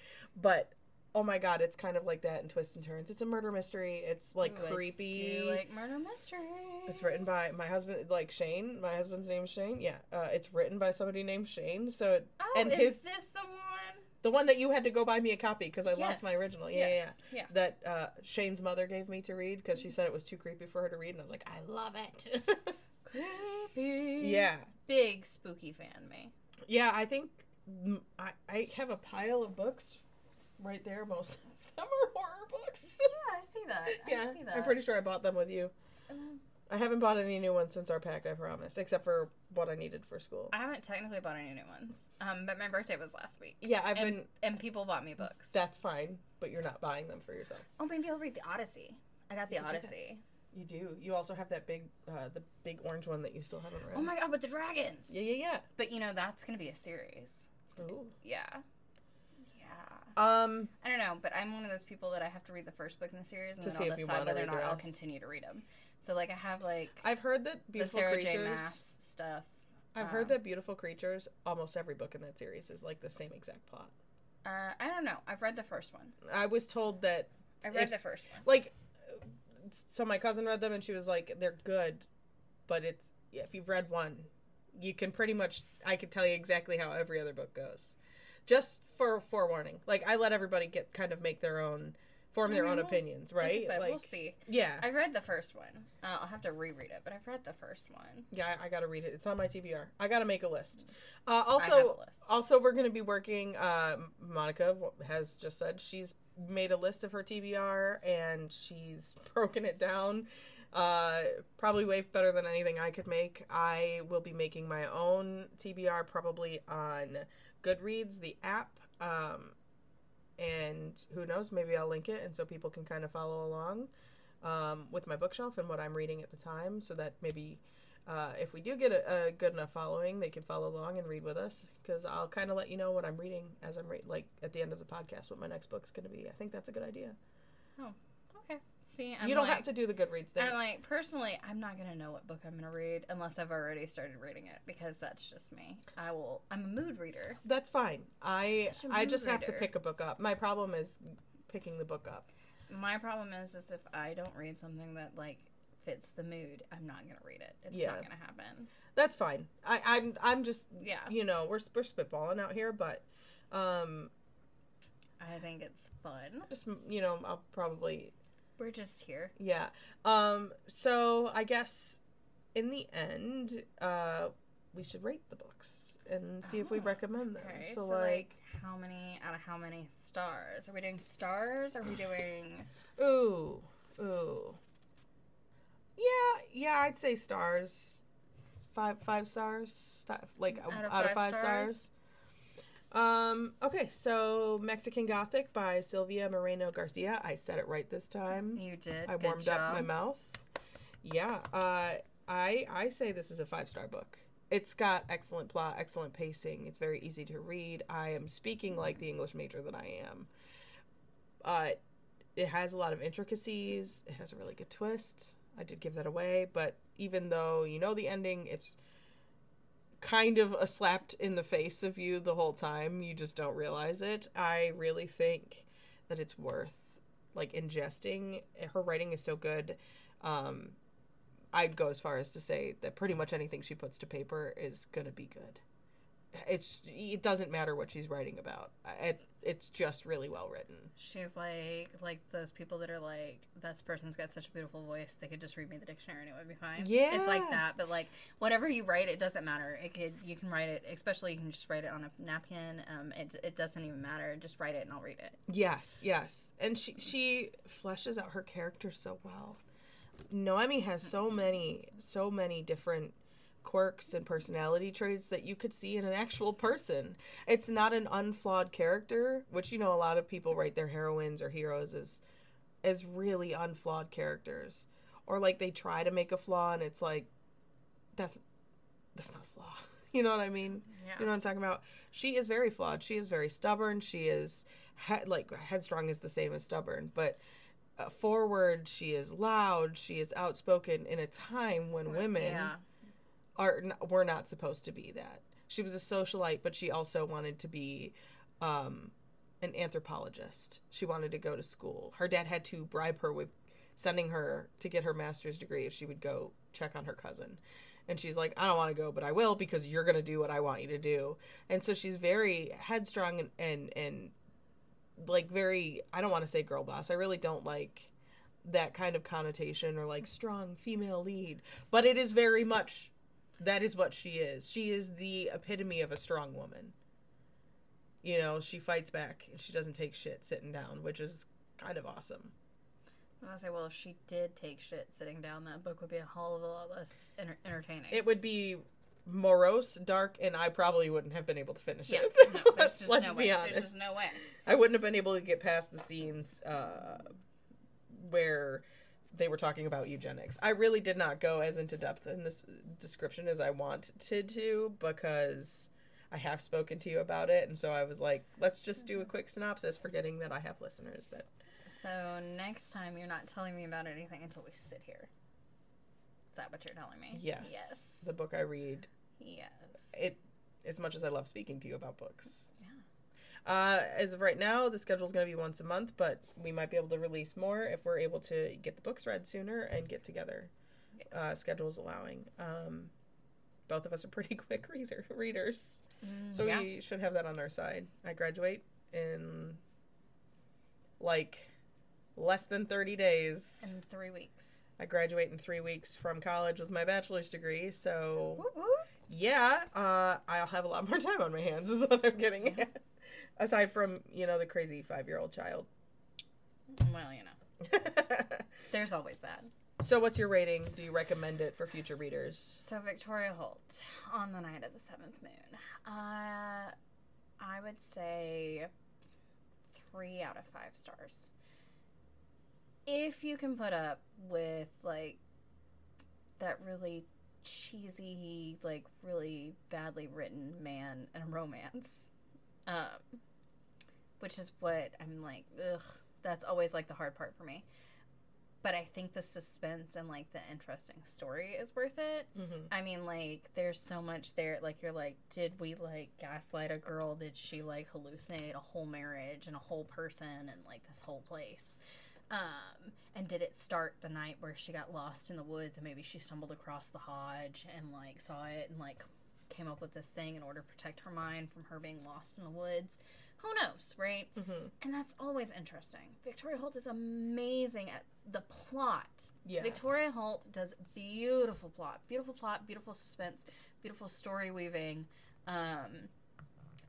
S1: But oh my god, it's kind of like that in twists and turns. It's a murder mystery. It's like
S2: I
S1: creepy.
S2: Like murder mystery?
S1: It's written by my husband, like Shane. My husband's name is Shane. Yeah, uh, it's written by somebody named Shane. So it,
S2: Oh,
S1: and
S2: is
S1: his-
S2: this the one?
S1: the one that you had to go buy me a copy because I lost my original. Yeah, yeah, yeah.
S2: yes.
S1: That uh, Shane's mother gave me to read because she said it was too creepy for her to read, and I was like, I love it.
S2: Creepy.
S1: yeah,
S2: Big spooky fan, me.
S1: yeah. I think I I have a pile of books right there. Most of them are horror books.
S2: Yeah, I see that.
S1: yeah,
S2: I see that.
S1: I'm pretty sure I bought them with you.
S2: Um,
S1: I haven't bought any new ones since our pact. I promise, except for what I needed for school.
S2: I haven't technically bought any new ones. Um, but my birthday was last week.
S1: Yeah, I've
S2: and,
S1: been.
S2: and people bought me books.
S1: That's fine, but you're not buying them for yourself.
S2: oh, maybe I'll read the Odyssey. I got the
S1: You could do that.
S2: Odyssey.
S1: You do. You also have that big, uh, the big orange one that you still haven't read.
S2: Oh my god, with the dragons.
S1: Yeah, yeah, yeah.
S2: But you know that's gonna be a series.
S1: Ooh.
S2: Yeah.
S1: Um,
S2: I don't know, but I'm one of those people that I have to read the first book in the series and
S1: To
S2: then
S1: see
S2: I'll
S1: if
S2: decide whether or not I'll continue to read them. So like I have like
S1: I've heard that
S2: the
S1: beautiful
S2: Sarah J. Maas stuff.
S1: I've heard
S2: um,
S1: that beautiful creatures. Almost every book in that series is like the same exact plot.
S2: Uh, I don't know. I've read the first one.
S1: I was told that
S2: I read
S1: If-
S2: the first one.
S1: like, so my cousin read them and she was like, they're good, but it's if you've read one, you can pretty much I could tell you exactly how every other book goes. Just for forewarning, like I let everybody get kind of make their own, form their
S2: I
S1: own opinions, right? like,
S2: we'll see.
S1: yeah,
S2: I've read the first one. Uh, I'll have to reread it, but I've read the first one.
S1: yeah, I, I gotta read it. It's on my TBR. I gotta make a list. Uh,
S2: I have a
S1: also,
S2: list.
S1: also we're going to be working uh, monica has just said she's made a list of her tbr and she's broken it down uh, probably way better than anything i could make i will be making my own tbr probably on goodreads the app um, and who knows maybe i'll link it and so people can kind of follow along um, with my bookshelf and what i'm reading at the time so that maybe uh, if we do get a, a good enough following, they can follow along and read with us. Because I'll kind of let you know what I'm reading as I'm re- like at the end of the podcast what my next book's going to be. I think that's a good idea.
S2: Okay. See, I'm
S1: you don't
S2: like,
S1: have to do the Goodreads thing.
S2: I'm like, personally, I'm not gonna know what book I'm gonna read unless I've already started reading it because that's just me. I will. I'm a mood reader.
S1: that's fine. I I just have to pick a book up. My problem is picking the book up.
S2: My problem is, is if I don't read something that like fits the mood, I'm not gonna read it. It's
S1: Yeah.
S2: not gonna happen.
S1: That's fine. I, I'm I'm just
S2: Yeah,
S1: you know we're we're spitballing out here, but um
S2: I think it's fun.
S1: just you know I'll probably
S2: We're just here.
S1: Yeah. Um so I guess in the end uh we should rate the books and see if we
S2: Oh,
S1: recommend them.
S2: Okay,
S1: so,
S2: so,
S1: like,
S2: like, how many out of how many stars? Are we doing stars? Are we doing?
S1: ooh, ooh. Yeah, yeah, I'd say stars. Five five stars, like
S2: Out of
S1: out of
S2: five
S1: five stars. Um. Okay, so Mexican Gothic by Sylvia Moreno Garcia. I said it right this time.
S2: You did.
S1: I
S2: Good
S1: warmed up my mouth. Yeah. Uh. I I say this is a five star book. It's got excellent plot, excellent pacing. It's very easy to read. I am speaking like the English major that I am. Uh, it has a lot of intricacies. It has a really good twist. I did give that away, but even though you know the ending, it's kind of a slapped in the face of you the whole time. You just don't realize it. I really think that it's worth like ingesting. Her writing is so good. Um, I'd go as far as to say that pretty much anything she puts to paper is gonna be good. It's it doesn't matter what she's writing about. It, it's just really well written.
S2: She's like like those people that are like, this person's got such a beautiful voice, they could just read me the dictionary and it would be fine. Yeah, it's like that, but like whatever you write, it doesn't matter. It could you can write it, especially you can just write it on a napkin. Um, it, it doesn't even matter. Just write it and I'll read it.
S1: Yes, yes. And she she fleshes out her character so well. Noemi has so many so many different quirks and personality traits that you could see in an actual person. It's not an unflawed character, which you know a lot of people write their heroines or heroes as as really unflawed characters. Or like they try to make a flaw and it's like that's that's not a flaw. You know what I mean?
S2: Yeah.
S1: You know what I'm talking about? She is very flawed. She is very stubborn. She is he- like headstrong is the same as stubborn, but uh, forward. She is loud. She is outspoken in a time when women
S2: Yeah.
S1: Are were not supposed to be that. She was a socialite, but she also wanted to be um, an anthropologist. She wanted to go to school. Her dad had to bribe her with sending her to get her master's degree if she would go check on her cousin. And she's like, I don't want to go, but I will because you're going to do what I want you to do. And so she's very headstrong and, and, and like very, I don't want to say girl boss. I really don't like that kind of connotation or like strong female lead. But it is very much that is what she is. She is the epitome of a strong woman. You know, she fights back and she doesn't take shit sitting down, which is kind of awesome.
S2: I was say, well, if she did take shit sitting down, that book would be a hell of a lot less enter- entertaining.
S1: It would be morose, dark, and I probably wouldn't have been able to finish
S2: yeah,
S1: it.
S2: no, there's just
S1: Let's
S2: no
S1: be
S2: way.
S1: honest.
S2: There's just no way.
S1: I wouldn't have been able to get past the scenes uh, where they were talking about eugenics. I really did not go as into depth in this description as I wanted to because I have spoken to you about it, and so I was like, let's just do a mm-hmm. quick synopsis, forgetting that I have listeners that.
S2: So next time, you're not telling me about anything until we sit here. Is that what you're telling me?
S1: Yes,
S2: Yes.
S1: the book I read.
S2: yes.
S1: It as much as I love speaking to you about books. Uh, as of right now, the schedule is going to be once a month, but we might be able to release more if we're able to get the books read sooner and get together.
S2: Yes.
S1: Uh, schedules allowing. Um, both of us are pretty quick reader- readers,
S2: Mm,
S1: so
S2: yeah.
S1: we should have that on our side. I graduate in like less than 30 days.
S2: in three weeks.
S1: I graduate in three weeks from college with my bachelor's degree, so
S2: Woo woo.
S1: yeah, uh, I'll have a lot more time on my hands, is what I'm getting at. Aside from, you know, the crazy five year old child.
S2: Well, you know, there's always that.
S1: so, what's your rating? Do you recommend it for future readers?
S2: So Victoria Holt on the night of the seventh moon. Uh, I would say three out of five stars. If you can put up with like that really cheesy, like really badly written man and a romance, um, which is what I'm like, ugh, that's always like the hard part for me. But I think the suspense and like the interesting story is worth it.
S1: Mm-hmm.
S2: I mean, like, there's so much there. Like, you're like, did we like gaslight a girl? Did she like hallucinate a whole marriage and a whole person and like this whole place? Um, and did it start the night where she got lost in the woods and maybe she stumbled across the Hodge and like saw it and like came up with this thing in order to protect her mind from her being lost in the woods? Who knows, right?
S1: Mm-hmm.
S2: And that's always interesting. Victoria Holt is amazing at the plot.
S1: Yeah.
S2: Victoria Holt does beautiful plot, beautiful plot, beautiful suspense, beautiful story weaving, um,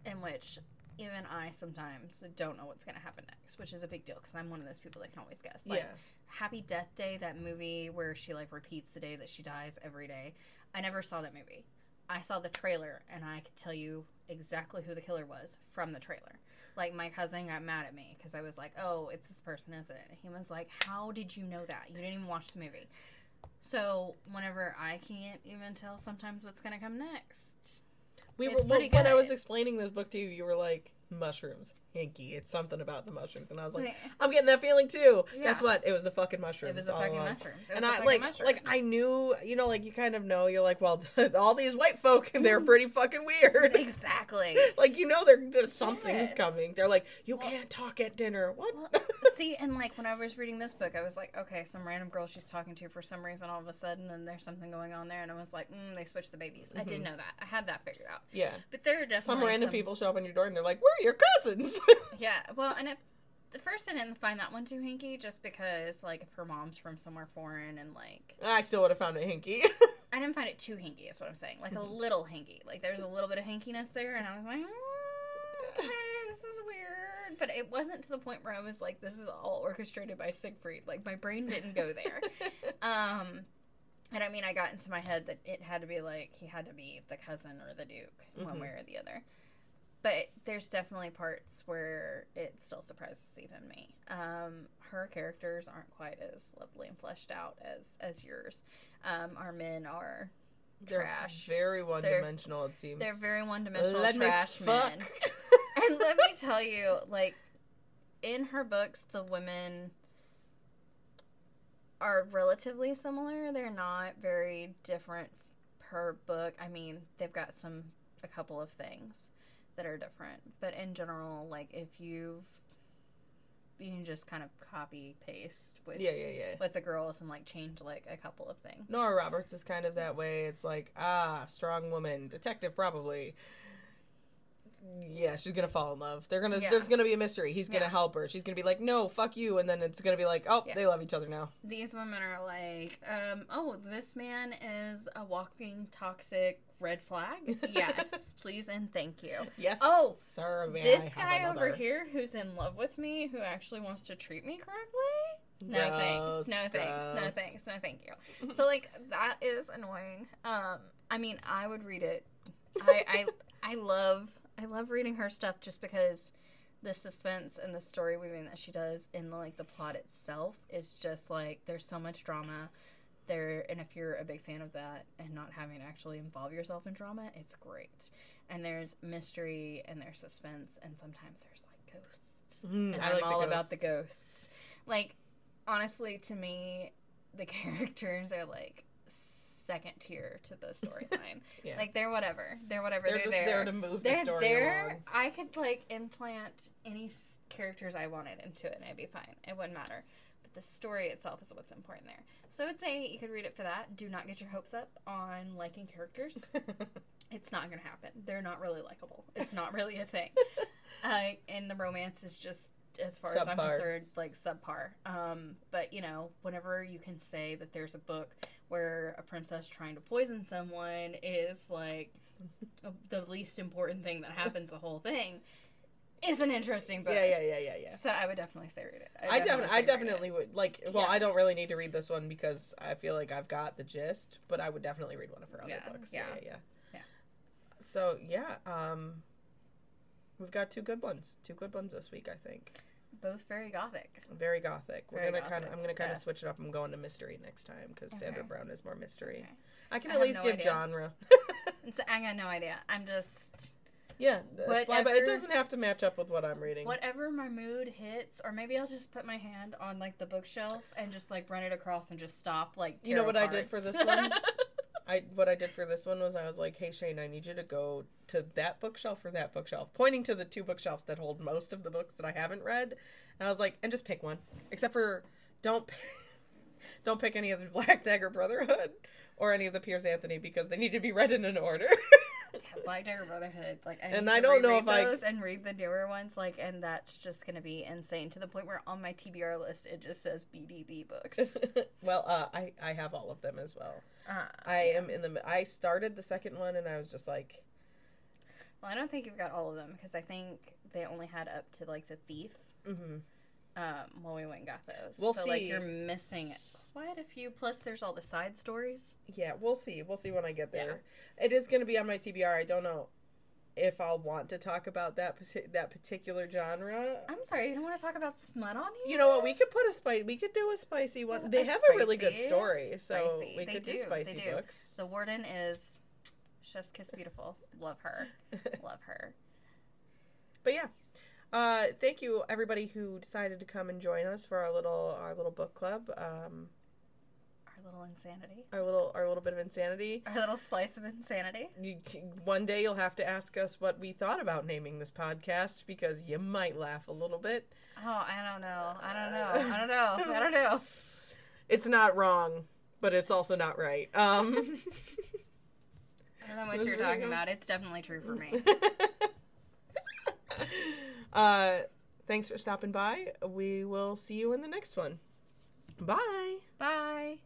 S2: in which even I sometimes don't know what's going to happen next, which is a big deal because I'm one of those people that can always guess. Like,
S1: yeah.
S2: Happy Death Day, that movie where she like repeats the day that she dies every day. I never saw that movie. I saw the trailer and I could tell you exactly who the killer was from the trailer. Like my cousin got mad at me because I was like, "Oh, it's this person, isn't it?" He was like, "How did you know that? You didn't even watch the movie." So whenever I can't even tell sometimes what's gonna come next,
S1: We were when I was explaining this book to you, you were like mushrooms, hinky. It's something about the mushrooms, and I was like,
S2: Yeah.
S1: I'm getting that feeling too. Guess what? It was the fucking mushrooms.
S2: it was
S1: all
S2: fucking
S1: along.
S2: mushrooms.
S1: And I like,
S2: mushrooms.
S1: like I knew, you know, like you kind of know. You're like, well, all these white folk,
S2: Mm-hmm.
S1: they're pretty fucking weird.
S2: exactly.
S1: like you know, there- there's something's
S2: Yes.
S1: coming. They're like, you
S2: Well-
S1: can't talk at dinner. What?
S2: Well, see, and like when I was reading this book, I was like, okay, some random girl she's talking to for some reason, all of a sudden, and there's something going on there, and I was like, mm, they switched the babies. I did
S1: Mhm.
S2: know that. I had that figured out.
S1: yeah.
S2: But there are definitely
S1: Some random people show up on your door and they're like, "We're your cousins."
S2: Yeah, well, and at the first I didn't find that one too hinky, just because like if her mom's from somewhere foreign, and like
S1: I still would have found it hinky.
S2: I didn't find it too hinky. Is what I'm saying. Like a
S1: Mhm.
S2: little hinky. Like there's a little bit of hinkiness there, and I was like, mm, okay, this is weird. But it wasn't to the point where I was like, this is all orchestrated by Siegfried. Like my brain didn't go there. um, and I mean, I got into my head that it had to be like he had to be the cousin or the duke, one
S1: Mhm.
S2: way or the other. But there's definitely parts where it still surprises even me. Um, her characters aren't quite as lovely and fleshed out as as yours. Um, our men are
S1: They're
S2: Trash.
S1: very one-dimensional. it seems.
S2: they're very one dimensional
S1: Let
S2: trash
S1: me
S2: men. and let me tell you, like in her books, the women are relatively similar. They're not very different per book. I mean, they've got some a couple of things that are different, but in general, like if you've you can just kind of copy paste with
S1: yeah, yeah, yeah.
S2: with the girls and like change like a couple of things.
S1: Nora Roberts is kind of that way. It's like, ah, strong woman, detective probably. Yeah, she's gonna fall in love. They're gonna.
S2: Yeah.
S1: There's gonna be a mystery. He's gonna
S2: Yeah.
S1: help her. She's gonna be like, no, fuck you, and then it's gonna be like, oh,
S2: Yeah.
S1: they love each other now.
S2: These women are like, um, oh, this man is a walking toxic red flag. Yes, please and thank you.
S1: Yes,
S2: Oh,
S1: sir.
S2: This guy over here who's in love with me, who actually wants to treat me correctly. No
S1: Gross,
S2: thanks. No thanks. No thanks. No thank you. So like that is annoying. Um, I mean, I would read it. I I I love I love reading her stuff just because the suspense and the story weaving that she does in like the plot itself is just like there's so much drama there and if you're a big fan of that and not having to actually involve yourself in drama it's great. And there's mystery and there's suspense and sometimes there's like ghosts
S1: Mm,
S2: and
S1: I
S2: I'm
S1: like the
S2: all about the
S1: ghosts.
S2: Like, honestly, to me, the characters are like second tier to the storyline.
S1: Yeah.
S2: Like they're whatever. They're whatever.
S1: They're
S2: They're,
S1: just
S2: there.
S1: there to move the
S2: they're
S1: story
S2: there.
S1: along.
S2: I could like implant any s- characters I wanted into it, and it'd be fine. It wouldn't matter. But the story itself is what's important there. So I would say you could read it for that. Do not get your hopes up on liking characters. it's not gonna happen. They're not really likable. It's not really a thing. uh, and the romance is just, as far as I'm concerned, like subpar. Um, but you know, whenever you can say that there's a book where a princess trying to poison someone is like the least important thing that happens, the whole thing is an interesting book.
S1: yeah, yeah, yeah, yeah, yeah.
S2: So I would definitely say read it.
S1: I definitely, I
S2: read it.
S1: definitely would like. Well,
S2: Yeah.
S1: I don't really need to read this one because I feel like I've got the gist. But I would definitely read one of her other
S2: Yeah,
S1: books.
S2: yeah.
S1: yeah, yeah.
S2: Yeah.
S1: So yeah, um, we've got two good ones. Two good ones this week, I think.
S2: Both very gothic.
S1: Very gothic. We're
S2: Very
S1: gonna kind of. I'm gonna kind of
S2: yes.
S1: switch it up. I'm going to mystery next time because Sandra Brown is more mystery.
S2: Okay.
S1: I can at
S2: have
S1: least
S2: no
S1: give
S2: idea.
S1: genre.
S2: So I got no idea. I'm just
S1: yeah, uh, but
S2: Whatever-
S1: it doesn't have to match up with what I'm reading.
S2: whatever my mood hits, or maybe I'll just put my hand on like the bookshelf and just like run it across and just stop like.
S1: You know what I did for this one? I what I did for this one was I was like, "Hey Shane, I need you to go to that bookshelf or that bookshelf," pointing to the two bookshelves that hold most of the books that I haven't read. And I was like, "And just pick one, except for don't don't pick any of the Black Dagger Brotherhood or any of the Piers Anthony because they need to be read in an order."
S2: Black Dagger Brotherhood, like, I
S1: And I don't know if I-
S2: and read the newer ones, like, and that's just gonna be insane to the point where on my TBR list it just says BDB books.
S1: well, uh, I I have all of them as well.
S2: Uh,
S1: I am in the. I started the second one and I was just like,
S2: Well, I don't think you've got all of them because I think they only had up to like the thief.
S1: Mm-hmm.
S2: Um, when we went and got those.
S1: We'll
S2: so like
S1: see.
S2: you're missing quite a few. Plus, there's all the side stories.
S1: Yeah, we'll see. We'll see when I get there. It is going to be on my TBR. I don't know if I'll want to talk about that that particular genre.
S2: I'm sorry, you don't want to talk about smut on here.
S1: You know what? We could put a spice. We could do a spicy one.
S2: A
S1: They have a really good story, so
S2: spicy.
S1: we
S2: They
S1: could do,
S2: do,
S1: spicy
S2: do.
S1: books.
S2: The warden is Chef's Kiss Beautiful. Love her. Love her.
S1: But yeah, uh, thank you everybody who decided to come and join us for our little our little book club. Um,
S2: little insanity.
S1: our little our little bit of insanity.
S2: Our little slice of insanity.
S1: You, one day you'll have to ask us what we thought about naming this podcast because you might laugh a little bit.
S2: Oh, I don't know. I don't know. I don't know. I don't know.
S1: It's not wrong, but it's also not right. Um,
S2: I don't know what you're talking about. It's definitely true for me.
S1: uh, thanks for stopping by. We will see you in the next one. Bye.
S2: Bye.